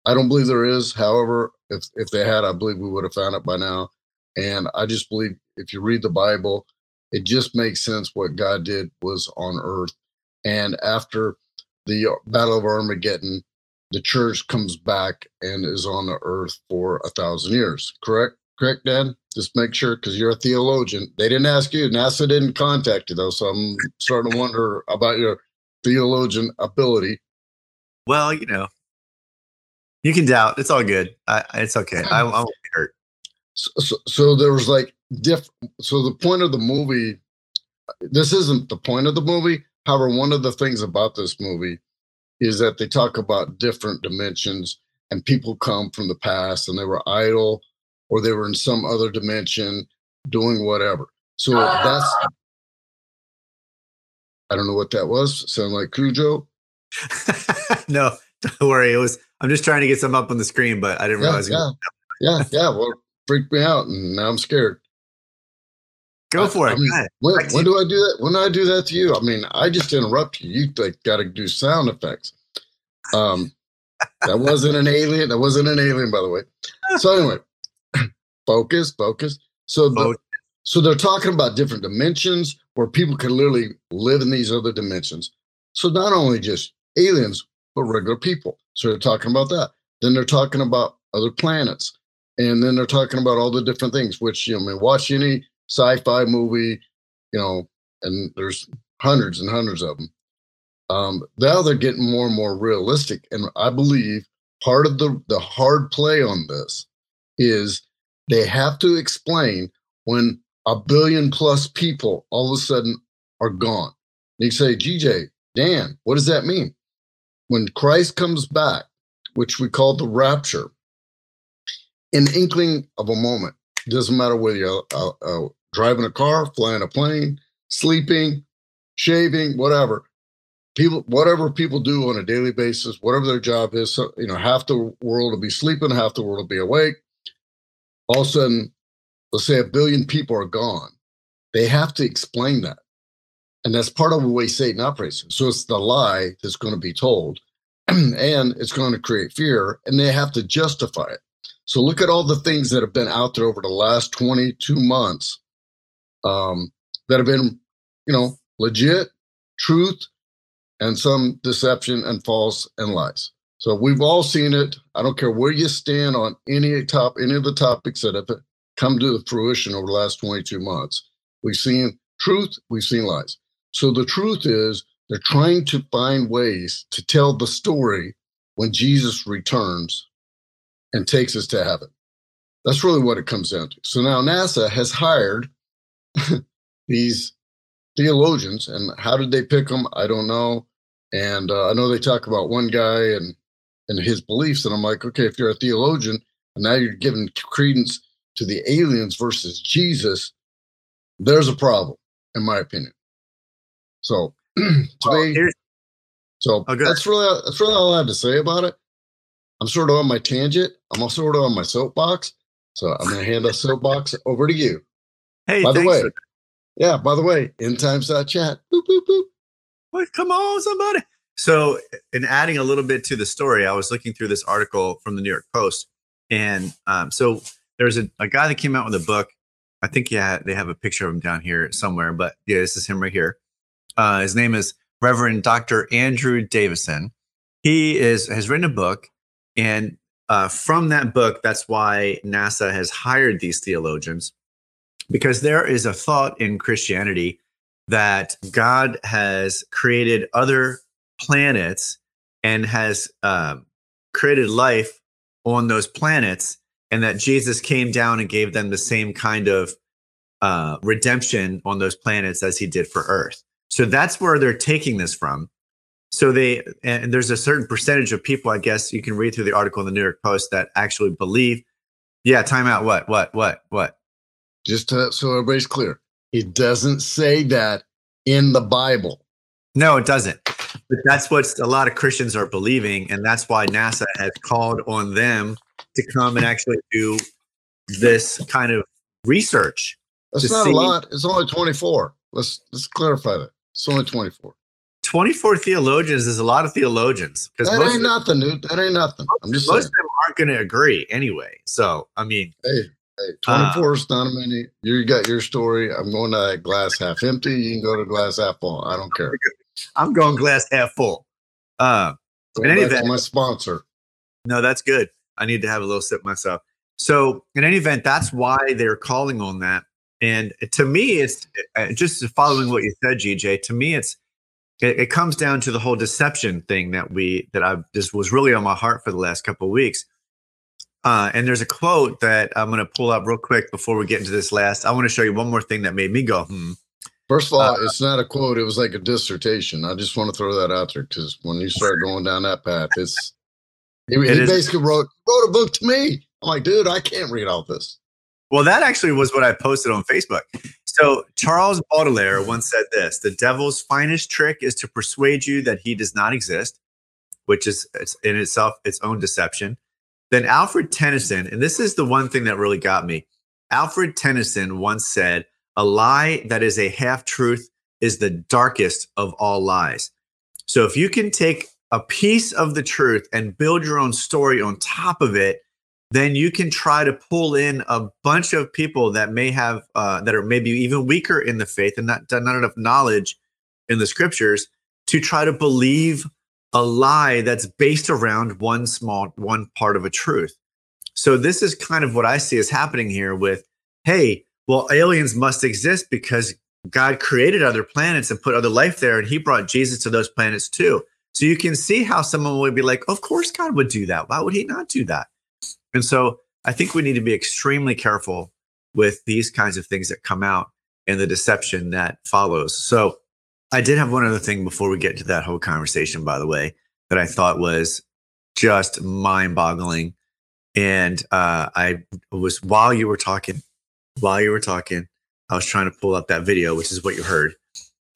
I don't believe there is. However, if if they had, I believe we would have found it by now. And I just believe if you read the Bible, it just makes sense what God did was on earth. And after the uh, Battle of Armageddon, the church comes back and is on the earth for a thousand years. Correct? Correct, Dan? Just make sure because you're a theologian. They didn't ask you. NASA didn't contact you though, so I'm starting to wonder about your theologian ability. Well, you know, you can doubt. It's all good. I, it's okay. Hmm. I, I won't be hurt. so, so, so there was like diff so the point of the movie this isn't the point of the movie however one of the things about this movie is that they talk about different dimensions and people come from the past and they were idle or they were in some other dimension doing whatever so that's i don't know what that was sound like cujo no, don't worry. It was. I'm just trying to get some up on the screen, but I didn't yeah realize. yeah yeah yeah well freaked me out and now i'm scared Go for I it. mean, When, when do I do that? When do I do that to you? I mean, I just interrupt you. You like got to do sound effects. Um, that wasn't an alien. That wasn't an alien, by the way. So anyway, focus, focus. So the, Focus. so they're talking about different dimensions where people can literally live in these other dimensions. So not only just aliens, but regular people. So they're talking about that. Then they're talking about other planets, and then they're talking about all the different things. Which you know, I mean, watch any sci-fi movie you know, and there's hundreds and hundreds of them. Um, now they're getting more and more realistic, and I believe part of the the hard play on this is they have to explain when a billion plus people all of a sudden are gone. You say, GJ, Dan, what does that mean? When Christ comes back, which we call the rapture, in inkling of a moment, doesn't matter whether you're uh, uh, driving a car, flying a plane, sleeping, shaving, whatever. People, whatever people do on a daily basis, whatever their job is, so, you know, half the world will be sleeping, half the world will be awake. All of a sudden, let's say a billion people are gone. They have to explain that. And that's part of the way Satan operates. So it's the lie that's going to be told, and it's going to create fear, and they have to justify it. So look at all the things that have been out there over the last 22 months um, that have been, you know, legit, truth, and some deception and false and lies. So we've all seen it. I don't care where you stand on any top, any of the topics that have come to fruition over the last 22 months. We've seen truth, we've seen lies. So the truth is they're trying to find ways to tell the story when Jesus returns and takes us to heaven. That's really what it comes down to. So now NASA has hired these theologians, and how did they pick them? I don't know. And uh, I know they talk about one guy and and his beliefs, and I'm like, okay, if you're a theologian and now you're giving credence to the aliens versus Jesus, there's a problem, in my opinion. So to well, me, so oh, that's really that's really all I have to say about it. I'm sort of on my tangent. I'm also sort of on my soapbox. So I'm going to hand the soapbox over to you. Hey, by the way, yeah, by the way, endtimes.chat. Boop, boop, boop. What? Come on, somebody. So, in adding a little bit to the story, I was looking through this article from the New York Post. And um, so there's a, a guy that came out with a book. I think, yeah, they have a picture of him down here somewhere, but yeah, this is him right here. Uh, his name is Reverend Dr. Andrew Davison. He is has written a book and uh, from that book, that's why NASA has hired these theologians, because there is a thought in Christianity that God has created other planets and has uh, created life on those planets, and that Jesus came down and gave them the same kind of uh, redemption on those planets as he did for Earth. So that's where they're taking this from. So they and there's a certain percentage of people, I guess you can read through the article in the New York Post that actually believe. Yeah, time out. What? What? What? What? Just to, so everybody's clear, it doesn't say that in the Bible. No, it doesn't. But that's what a lot of Christians are believing, and that's why NASA has called on them to come and actually do this kind of research. That's not see. a lot. It's only 24. Let's let's clarify that. It's only 24. 24 theologians is a lot of theologians because that ain't nothing, dude. That ain't nothing. I'm just most saying. of them aren't going to agree anyway. So I mean, hey, hey, 24 uh, is not a many. You got your story. I'm going to glass half empty. You can go to glass half full. I don't care. I'm going glass half full. Uh, in any event, my sponsor. No, that's good. I need to have a little sip myself. So in any event, that's why they're calling on that. And to me, it's uh, just following what you said, GJ. To me, it's it, it, comes down to the whole deception thing that we that I just was really on my heart for the last couple of weeks. Uh, and there's a quote that I'm going to pull up real quick before we get into this last. I want to show you one more thing that made me go, hmm. First of all, uh, it's not a quote. It was like a dissertation. I just want to throw that out there because when you start going down that path, it's he, it he basically wrote wrote a book to me. I'm like, dude, I can't read all this. Well, that actually was what I posted on Facebook. So Charles Baudelaire once said this: "The devil's finest trick is to persuade you that he does not exist, which is in itself its own deception." Then Alfred Tennyson, and this is the one thing that really got me. Alfred Tennyson once said, "A lie that is a half truth is the darkest of all lies." So if you can take a piece of the truth and build your own story on top of it, then you can try to pull in a bunch of people that may have uh, that are maybe even weaker in the faith and not not enough knowledge in the scriptures to try to believe a lie that's based around one small one part of a truth. So this is kind of what I see is happening here with hey, well aliens must exist because God created other planets and put other life there, and He brought Jesus to those planets too. So you can see how someone would be like, "Of course, God would do that. Why would He not do that?" And so I think we need to be extremely careful with these kinds of things that come out and the deception that follows. So I did have one other thing before we get to that whole conversation, by the way, that I thought was just mind boggling. And uh, I was, while you were talking, while you were talking, I was trying to pull up that video, which is what you heard.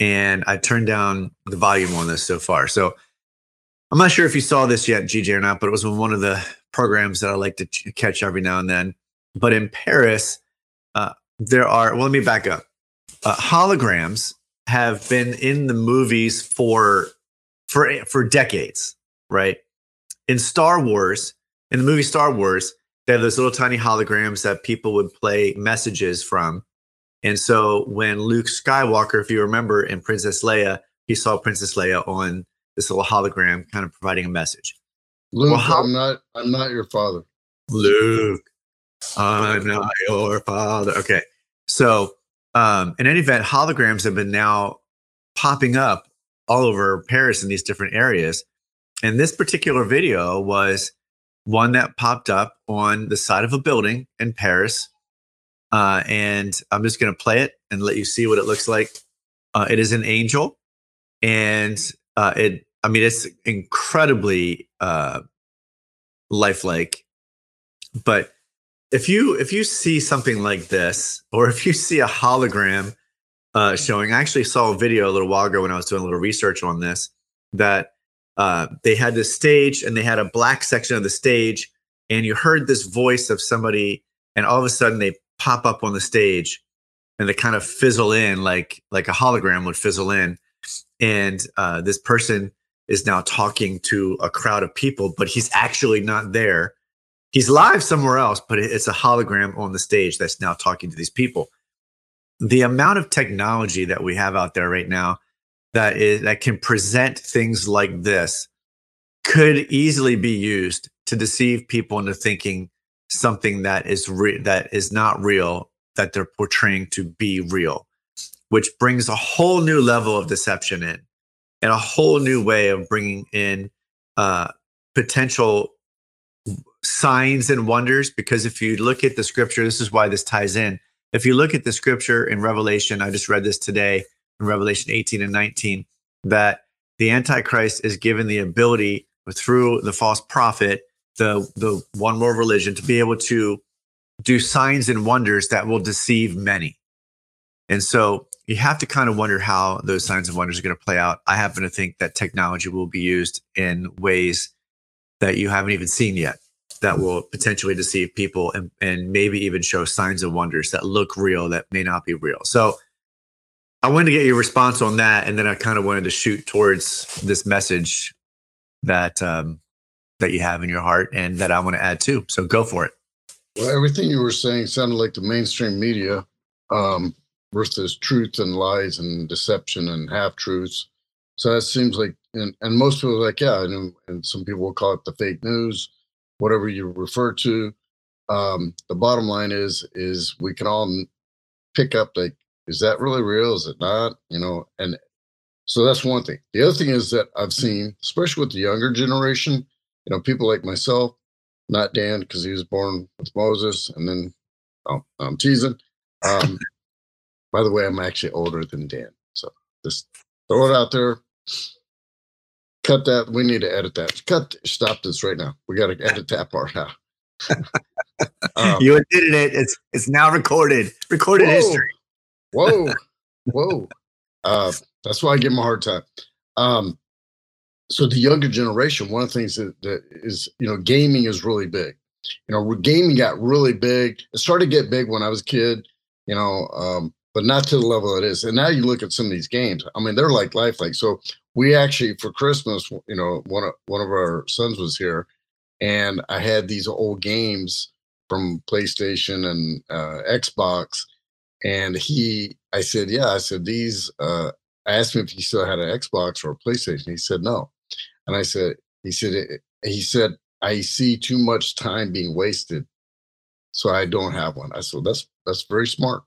And I turned down the volume on this so far. So I'm not sure if you saw this yet, GJ, or not, but it was one of the programs that I like to ch- catch every now and then. But in Paris, uh, there are, well, let me back up. Uh, holograms have been in the movies for for for decades, right? In Star Wars, in the movie Star Wars, they have those little tiny holograms that people would play messages from. And so when Luke Skywalker, if you remember in Princess Leia, he saw Princess Leia on this little hologram kind of providing a message. Luke, well, how, I'm not I'm not your father. Luke, I'm not your father. Okay. So um, in any event, holograms have been now popping up all over Paris in these different areas. And this particular video was one that popped up on the side of a building in Paris. Uh, and I'm just going to play it and let you see what it looks like. Uh, it is an angel, and uh, it. I mean, it's incredibly uh, lifelike. But if you if you see something like this, or if you see a hologram uh, showing. I actually saw a video a little while ago when I was doing a little research on this that uh, they had this stage and they had a black section of the stage, and you heard this voice of somebody, and all of a sudden they pop up on the stage and they kind of fizzle in like like a hologram would fizzle in, and uh, this person is now talking to a crowd of people, but he's actually not there. He's live somewhere else, but it's a hologram on the stage that's now talking to these people the amount of technology that we have out there right now that is that can present things like this could easily be used to deceive people into thinking something that is re- that is not real that they're portraying to be real which brings a whole new level of deception in and a whole new way of bringing in uh, potential signs and wonders. Because if you look at the scripture this is why this ties in. If you look at the scripture in Revelation, I just read this today in Revelation 18 and 19, that the Antichrist is given the ability through the false prophet, the, the one world religion, to be able to do signs and wonders that will deceive many. And so you have to kind of wonder how those signs and wonders are going to play out. I happen to think that technology will be used in ways that you haven't even seen yet that will potentially deceive people and, and maybe even show signs of wonders that look real that may not be real. So I wanted to get your response on that, and then I kind of wanted to shoot towards this message that um, that you have in your heart and that I want to add too. So go for it. Well, everything you were saying sounded like the mainstream media um, versus truth and lies and deception and half truths. So that seems like, and, and most people are like, yeah, and, and some people will call it the fake news whatever you refer to. Um, the bottom line is is we can all pick up like is that really real? Is it not? You know, and so that's one thing. The other thing is that I've seen, especially with the younger generation, you know, people like myself, not Dan because he was born with Moses, and then oh, I'm teasing. Um, by the way, I'm actually older than Dan, so just throw it out there. Cut that. We need to edit that. Cut. Stop this right now. We got to edit that part out. um, you edited it. It's it's now recorded. Recorded whoa, history. Whoa, whoa. Uh, that's why I give him a hard time. Um, so the younger generation, one of the things that, that is, you know, gaming is really big. You know, gaming got really big. It started to get big when I was a kid. You know, um, but not to the level it is. And now you look at some of these games. I mean, they're like lifelike. So we actually for Christmas, you know, one of one of our sons was here, and I had these old games from PlayStation and uh, Xbox, and he, I said, yeah, I said these. Uh, I asked him if he still had an Xbox or a PlayStation. He said no, and I said, he said, he said, I see too much time being wasted, so I don't have one. I said that's that's very smart.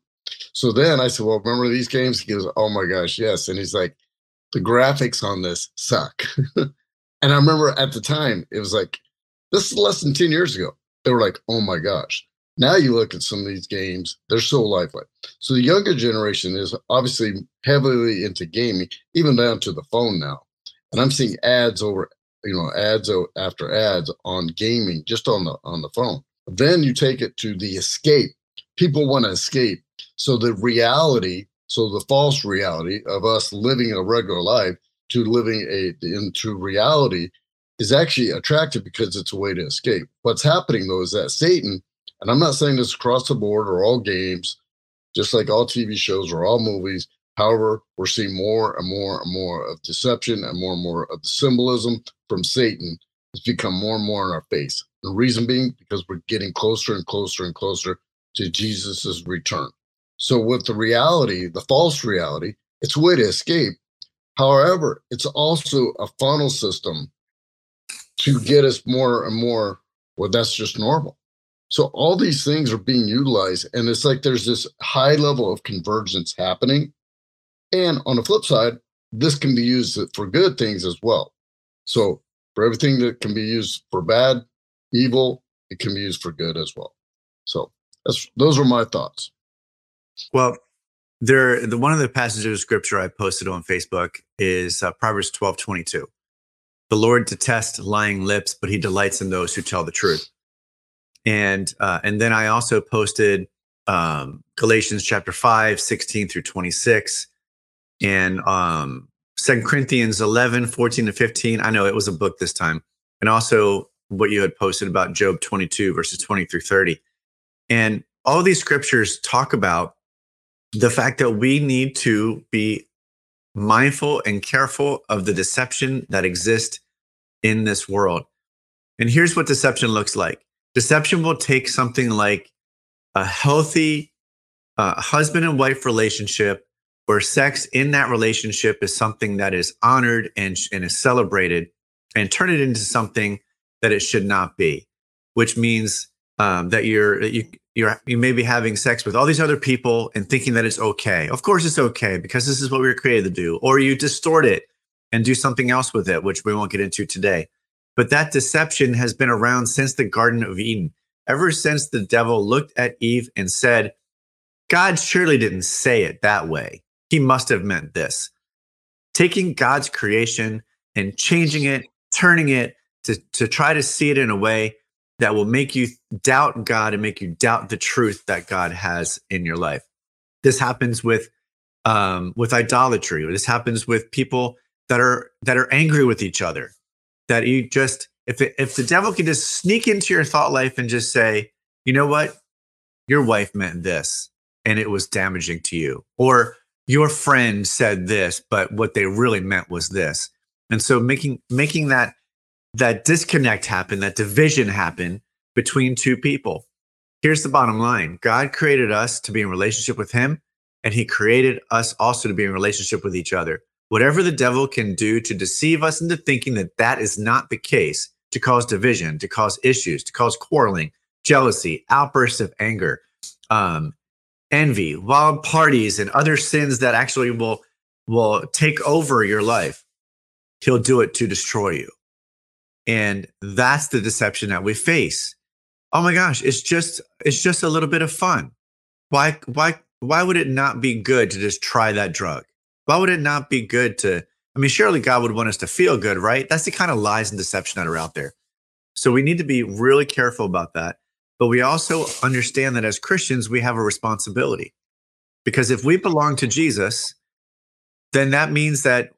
So then I said, Well, remember these games? He goes, Oh my gosh, yes. And he's like, The graphics on this suck. and I remember at the time, it was like, This is less than 10 years ago. They were like, Oh my gosh. Now you look at some of these games, they're so lifelike. So the younger generation is obviously heavily into gaming, even down to the phone now. And I'm seeing ads over, you know, ads after ads on gaming just on the on the phone. Then you take it to the escape. People want to escape. So the reality, so the false reality of us living a regular life to living a into reality is actually attractive because it's a way to escape. What's happening though is that Satan, and I'm not saying this across the board or all games, just like all TV shows or all movies. However, we're seeing more and more and more of deception and more and more of the symbolism from Satan has become more and more in our face. The reason being because we're getting closer and closer and closer to Jesus's return. So, with the reality, the false reality, it's a way to escape. However, it's also a funnel system to get us more and more. Well, that's just normal. So, all these things are being utilized, and it's like there's this high level of convergence happening. And on the flip side, this can be used for good things as well. So, for everything that can be used for bad, evil, it can be used for good as well. So, those are my thoughts. Well, there, the one of the passages of scripture I posted on Facebook is uh, Proverbs twelve twenty two. The Lord detests lying lips, but He delights in those who tell the truth. And uh, and then I also posted um, Galatians chapter 5, 16 through 26, and um, 2 Corinthians 11, 14 to 15. I know it was a book this time. And also what you had posted about Job 22, verses 20 through 30. And all these scriptures talk about the fact that we need to be mindful and careful of the deception that exists in this world. And here's what deception looks like deception will take something like a healthy uh, husband and wife relationship where sex in that relationship is something that is honored and, and is celebrated and turn it into something that it should not be, which means um, that you're you you're you may be having sex with all these other people and thinking that it's okay. Of course, it's okay because this is what we were created to do. Or you distort it and do something else with it, which we won't get into today. But that deception has been around since the Garden of Eden. Ever since the devil looked at Eve and said, God surely didn't say it that way. He must have meant this. Taking God's creation and changing it, turning it to, to try to see it in a way that will make you doubt God and make you doubt the truth that God has in your life. This happens with um, with idolatry. This happens with people that are that are angry with each other. That you just if it, if the devil can just sneak into your thought life and just say, you know what, your wife meant this and it was damaging to you, or your friend said this, but what they really meant was this. And so making making that that disconnect happen, that division happen between two people. Here's the bottom line God created us to be in relationship with Him, and He created us also to be in relationship with each other. Whatever the devil can do to deceive us into thinking that that is not the case, to cause division, to cause issues, to cause quarreling, jealousy, outbursts of anger, um, envy, wild parties, and other sins that actually will will take over your life. He'll do it to destroy you. And that's the deception that we face. Oh my gosh, it's just it's just a little bit of fun. Why why why would it not be good to just try that drug? Why would it not be good to I mean, surely God would want us to feel good, right? That's the kind of lies and deception that are out there. So we need to be really careful about that. But we also understand that as Christians, we have a responsibility. Because if we belong to Jesus, then that means that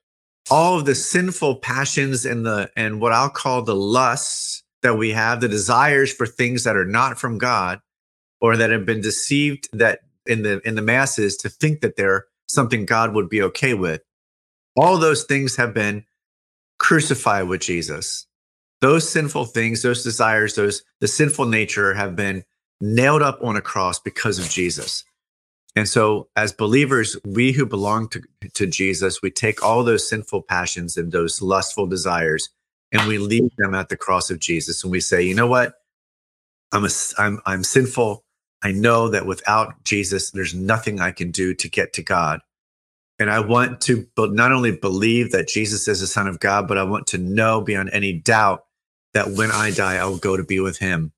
all of the sinful passions and the and what I'll call the lusts that we have, the desires for things that are not from God or that have been deceived that in the in the masses to think that they're something God would be okay with. All those things have been crucified with Jesus. Those sinful things, those desires, those the sinful nature have been nailed up on a cross because of Jesus. And so, as believers, we who belong to, to Jesus, we take all those sinful passions and those lustful desires and we leave them at the cross of Jesus. And we say, you know what? I'm, a, I'm, I'm sinful. I know that without Jesus, there's nothing I can do to get to God. And I want to not only believe that Jesus is the Son of God, but I want to know beyond any doubt that when I die, I will go to be with Him.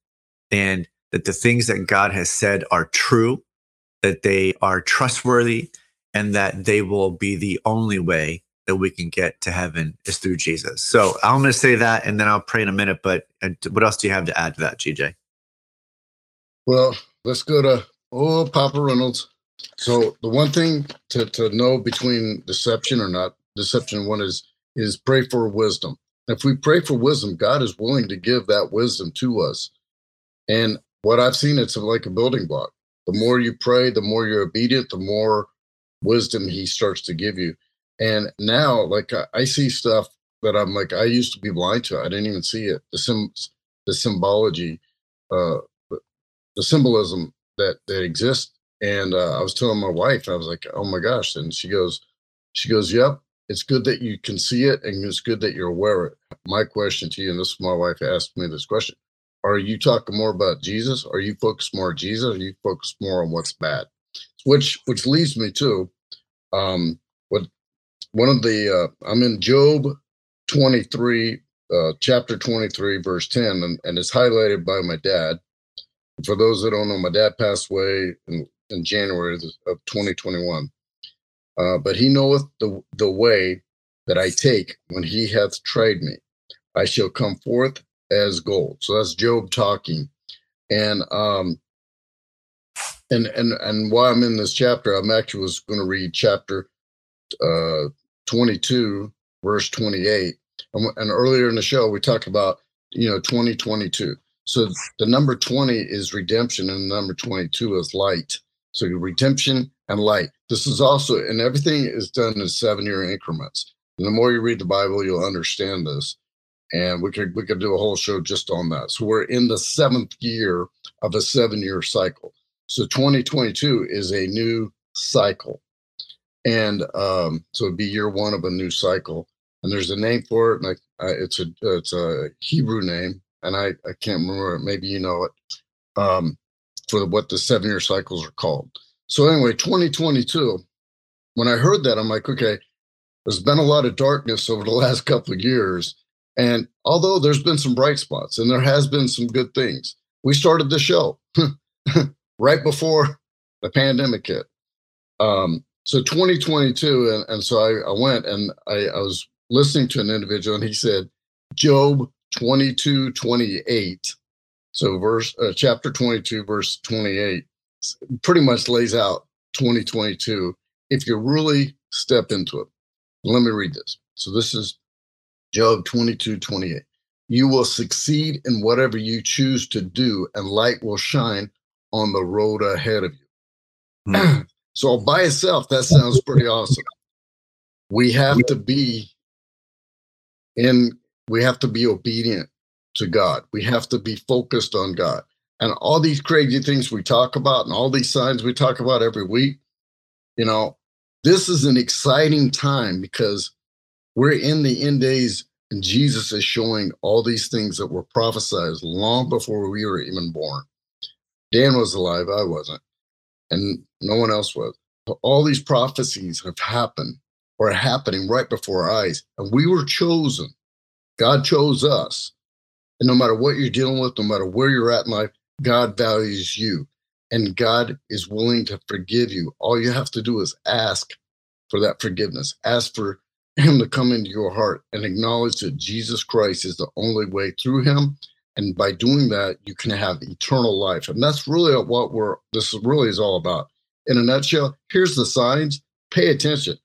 And that the things that God has said are true, that they are trustworthy, and that they will be the only way that we can get to heaven is through Jesus. So I'm going to say that and then I'll pray in a minute. But uh, what else do you have to add to that, GJ? Well, let's go to oh Papa Reynolds. So the one thing to, to know between deception or not deception one is is pray for wisdom. If we pray for wisdom, God is willing to give that wisdom to us. And what I've seen, it's like a building block. The more you pray, the more you're obedient, the more wisdom He starts to give you. And now, like I, I see stuff that I'm like I used to be blind to. I didn't even see it. The sim, the symbology, uh, the symbolism that that exists. And uh, I was telling my wife, I was like, "Oh my gosh!" And she goes, "She goes, yep. It's good that you can see it, and it's good that you're aware of it." My question to you, and this is my wife asked me this question: Are you talking more about Jesus? Are you focused more on Jesus? Are you focused more on what's bad? Which which leads me to um, what one of the uh, I'm in Job 23, uh, chapter 23, verse 10, and, and it's highlighted by my dad for those that don't know, my dad passed away in, in January of 2021. Uh, but he knoweth the, the way that I take when he hath tried me. I shall come forth as gold. So that's Job talking. And um and and and while I'm in this chapter, I'm actually was going to read chapter uh 22, verse 28. And, and earlier in the show, we talked about you know 2022. So the number 20 is redemption and the number 22 is light. So redemption and light. This is also, and everything is done in seven year increments. And the more you read the Bible, you'll understand this. And we could we could do a whole show just on that. So we're in the seventh year of a seven year cycle. So 2022 is a new cycle. And um, so it'd be year one of a new cycle. And there's a name for it. And it's a it's a Hebrew name and I, I can't remember, maybe you know it, um, for what the seven year cycles are called. So, anyway, 2022, when I heard that, I'm like, okay, there's been a lot of darkness over the last couple of years. And although there's been some bright spots and there has been some good things, we started the show right before the pandemic hit. Um, so 2022, and, and so I, I went and I, I was listening to an individual, and he said, Job 22 28 so verse uh, chapter 22 verse 28 pretty much lays out 2022 if you really step into it let me read this. So this is job 22 28 you will succeed in whatever you choose to do and light will shine on the road ahead of you. Mm. so by itself that sounds pretty awesome. We have to be in we have to be obedient to God. We have to be focused on God. And all these crazy things we talk about and all these signs we talk about every week, you know, this is an exciting time because we're in the end days and Jesus is showing all these things that were prophesied long before we were even born. Dan was alive, I wasn't, and no one else was. All these prophecies have happened or are happening right before our eyes, and we were chosen God chose us. And no matter what you're dealing with, no matter where you're at in life, God values you and God is willing to forgive you. All you have to do is ask for that forgiveness. Ask for Him to come into your heart and acknowledge that Jesus Christ is the only way through Him. And by doing that, you can have eternal life. And that's really what we're, this really is all about. In a nutshell, here's the signs. Pay attention.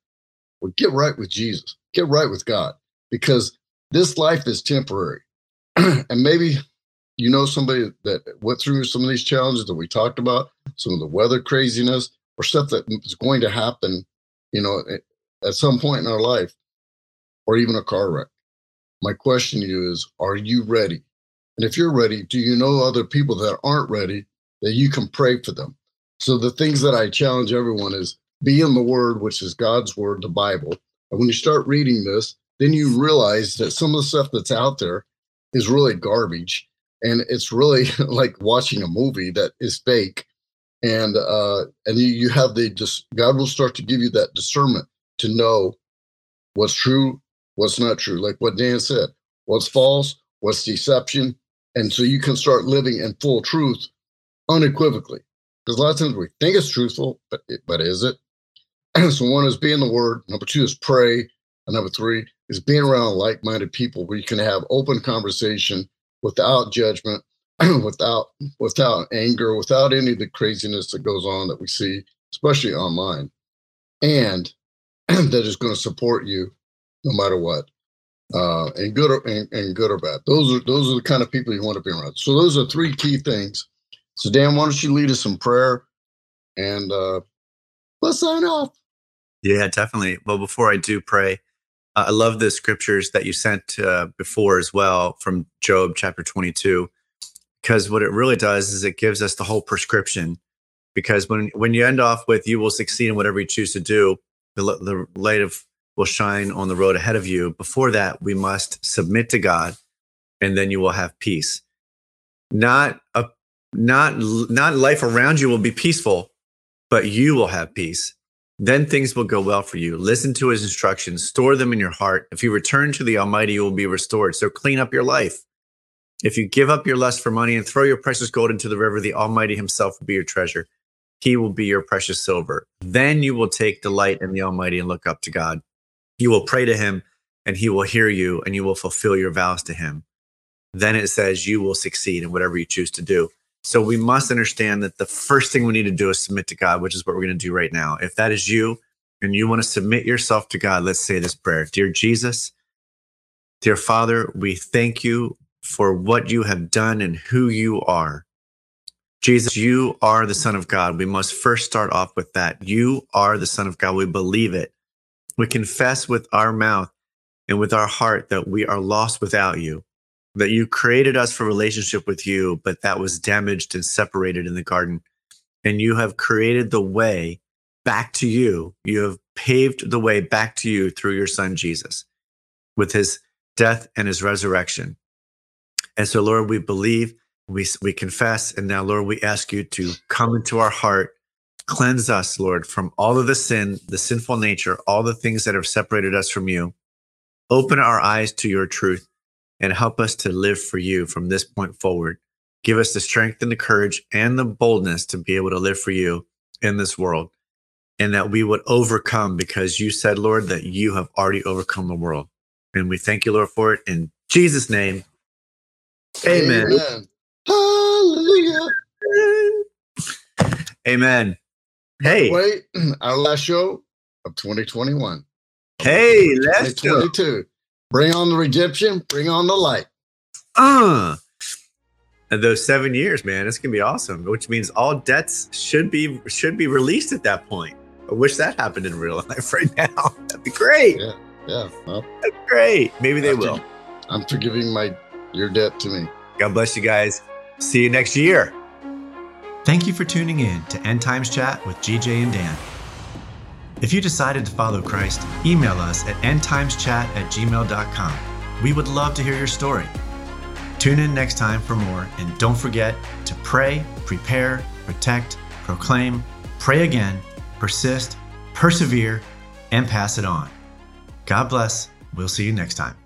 Well, get right with Jesus, get right with God, because this life is temporary. and maybe you know somebody that went through some of these challenges that we talked about, some of the weather craziness or stuff that is going to happen, you know, at some point in our life, or even a car wreck. My question to you is Are you ready? And if you're ready, do you know other people that aren't ready that you can pray for them? So the things that I challenge everyone is be in the word, which is God's word, the Bible. And when you start reading this, then you realize that some of the stuff that's out there is really garbage and it's really like watching a movie that is fake and uh, and you, you have the just God will start to give you that discernment to know what's true, what's not true. Like what Dan said, what's false, what's deception, and so you can start living in full truth unequivocally. Because a lot of times we think it's truthful, but it, but is it? so one is being the word. Number two is pray. And number three is being around like-minded people where you can have open conversation without judgment, without without anger, without any of the craziness that goes on that we see, especially online, and that is going to support you no matter what, uh, and good or and, and good or bad. Those are those are the kind of people you want to be around. So those are three key things. So Dan, why don't you lead us in prayer, and uh, let's sign off. Yeah, definitely. Well, before I do pray, I love the scriptures that you sent uh, before as well from Job chapter 22, because what it really does is it gives us the whole prescription. Because when when you end off with "you will succeed in whatever you choose to do," the, the light of will shine on the road ahead of you. Before that, we must submit to God, and then you will have peace. Not a not not life around you will be peaceful, but you will have peace then things will go well for you. Listen to his instructions, store them in your heart. If you return to the Almighty, you will be restored. So clean up your life. If you give up your lust for money and throw your precious gold into the river, the Almighty himself will be your treasure. He will be your precious silver. Then you will take delight in the Almighty and look up to God. You will pray to him and he will hear you and you will fulfill your vows to him. Then it says you will succeed in whatever you choose to do. So we must understand that the first thing we need to do is submit to God, which is what we're going to do right now. If that is you and you want to submit yourself to God, let's say this prayer. Dear Jesus, dear Father, we thank you for what you have done and who you are. Jesus, you are the Son of God. We must first start off with that. You are the Son of God. We believe it. We confess with our mouth and with our heart that we are lost without you that you created us for relationship with you, but that was damaged and separated in the garden. And you have created the way back to you. You have paved the way back to you through your son, Jesus, with his death and his resurrection. And so, Lord, we believe, we, we confess. And now, Lord, we ask you to come into our heart, cleanse us, Lord, from all of the sin, the sinful nature, all the things that have separated us from you. Open our eyes to your truth and help us to live for you from this point forward. Give us the strength and the courage and the boldness to be able to live for you in this world and that we would overcome because you said, Lord, that you have already overcome the world. And we thank you, Lord, for it in Jesus' name. Amen. Amen. Hallelujah. Amen. Hey. Wait, our last show of 2021. Hey, last 2022. Bring on the redemption. Bring on the light. Uh, and those seven years, man, it's gonna be awesome. Which means all debts should be should be released at that point. I wish that happened in real life right now. That'd be great. Yeah, yeah. Well, That's great. Maybe they will. I'm forgiving my your debt to me. God bless you guys. See you next year. Thank you for tuning in to End Times Chat with GJ and Dan. If you decided to follow Christ, email us at endtimeschat at gmail.com. We would love to hear your story. Tune in next time for more, and don't forget to pray, prepare, protect, proclaim, pray again, persist, persevere, and pass it on. God bless. We'll see you next time.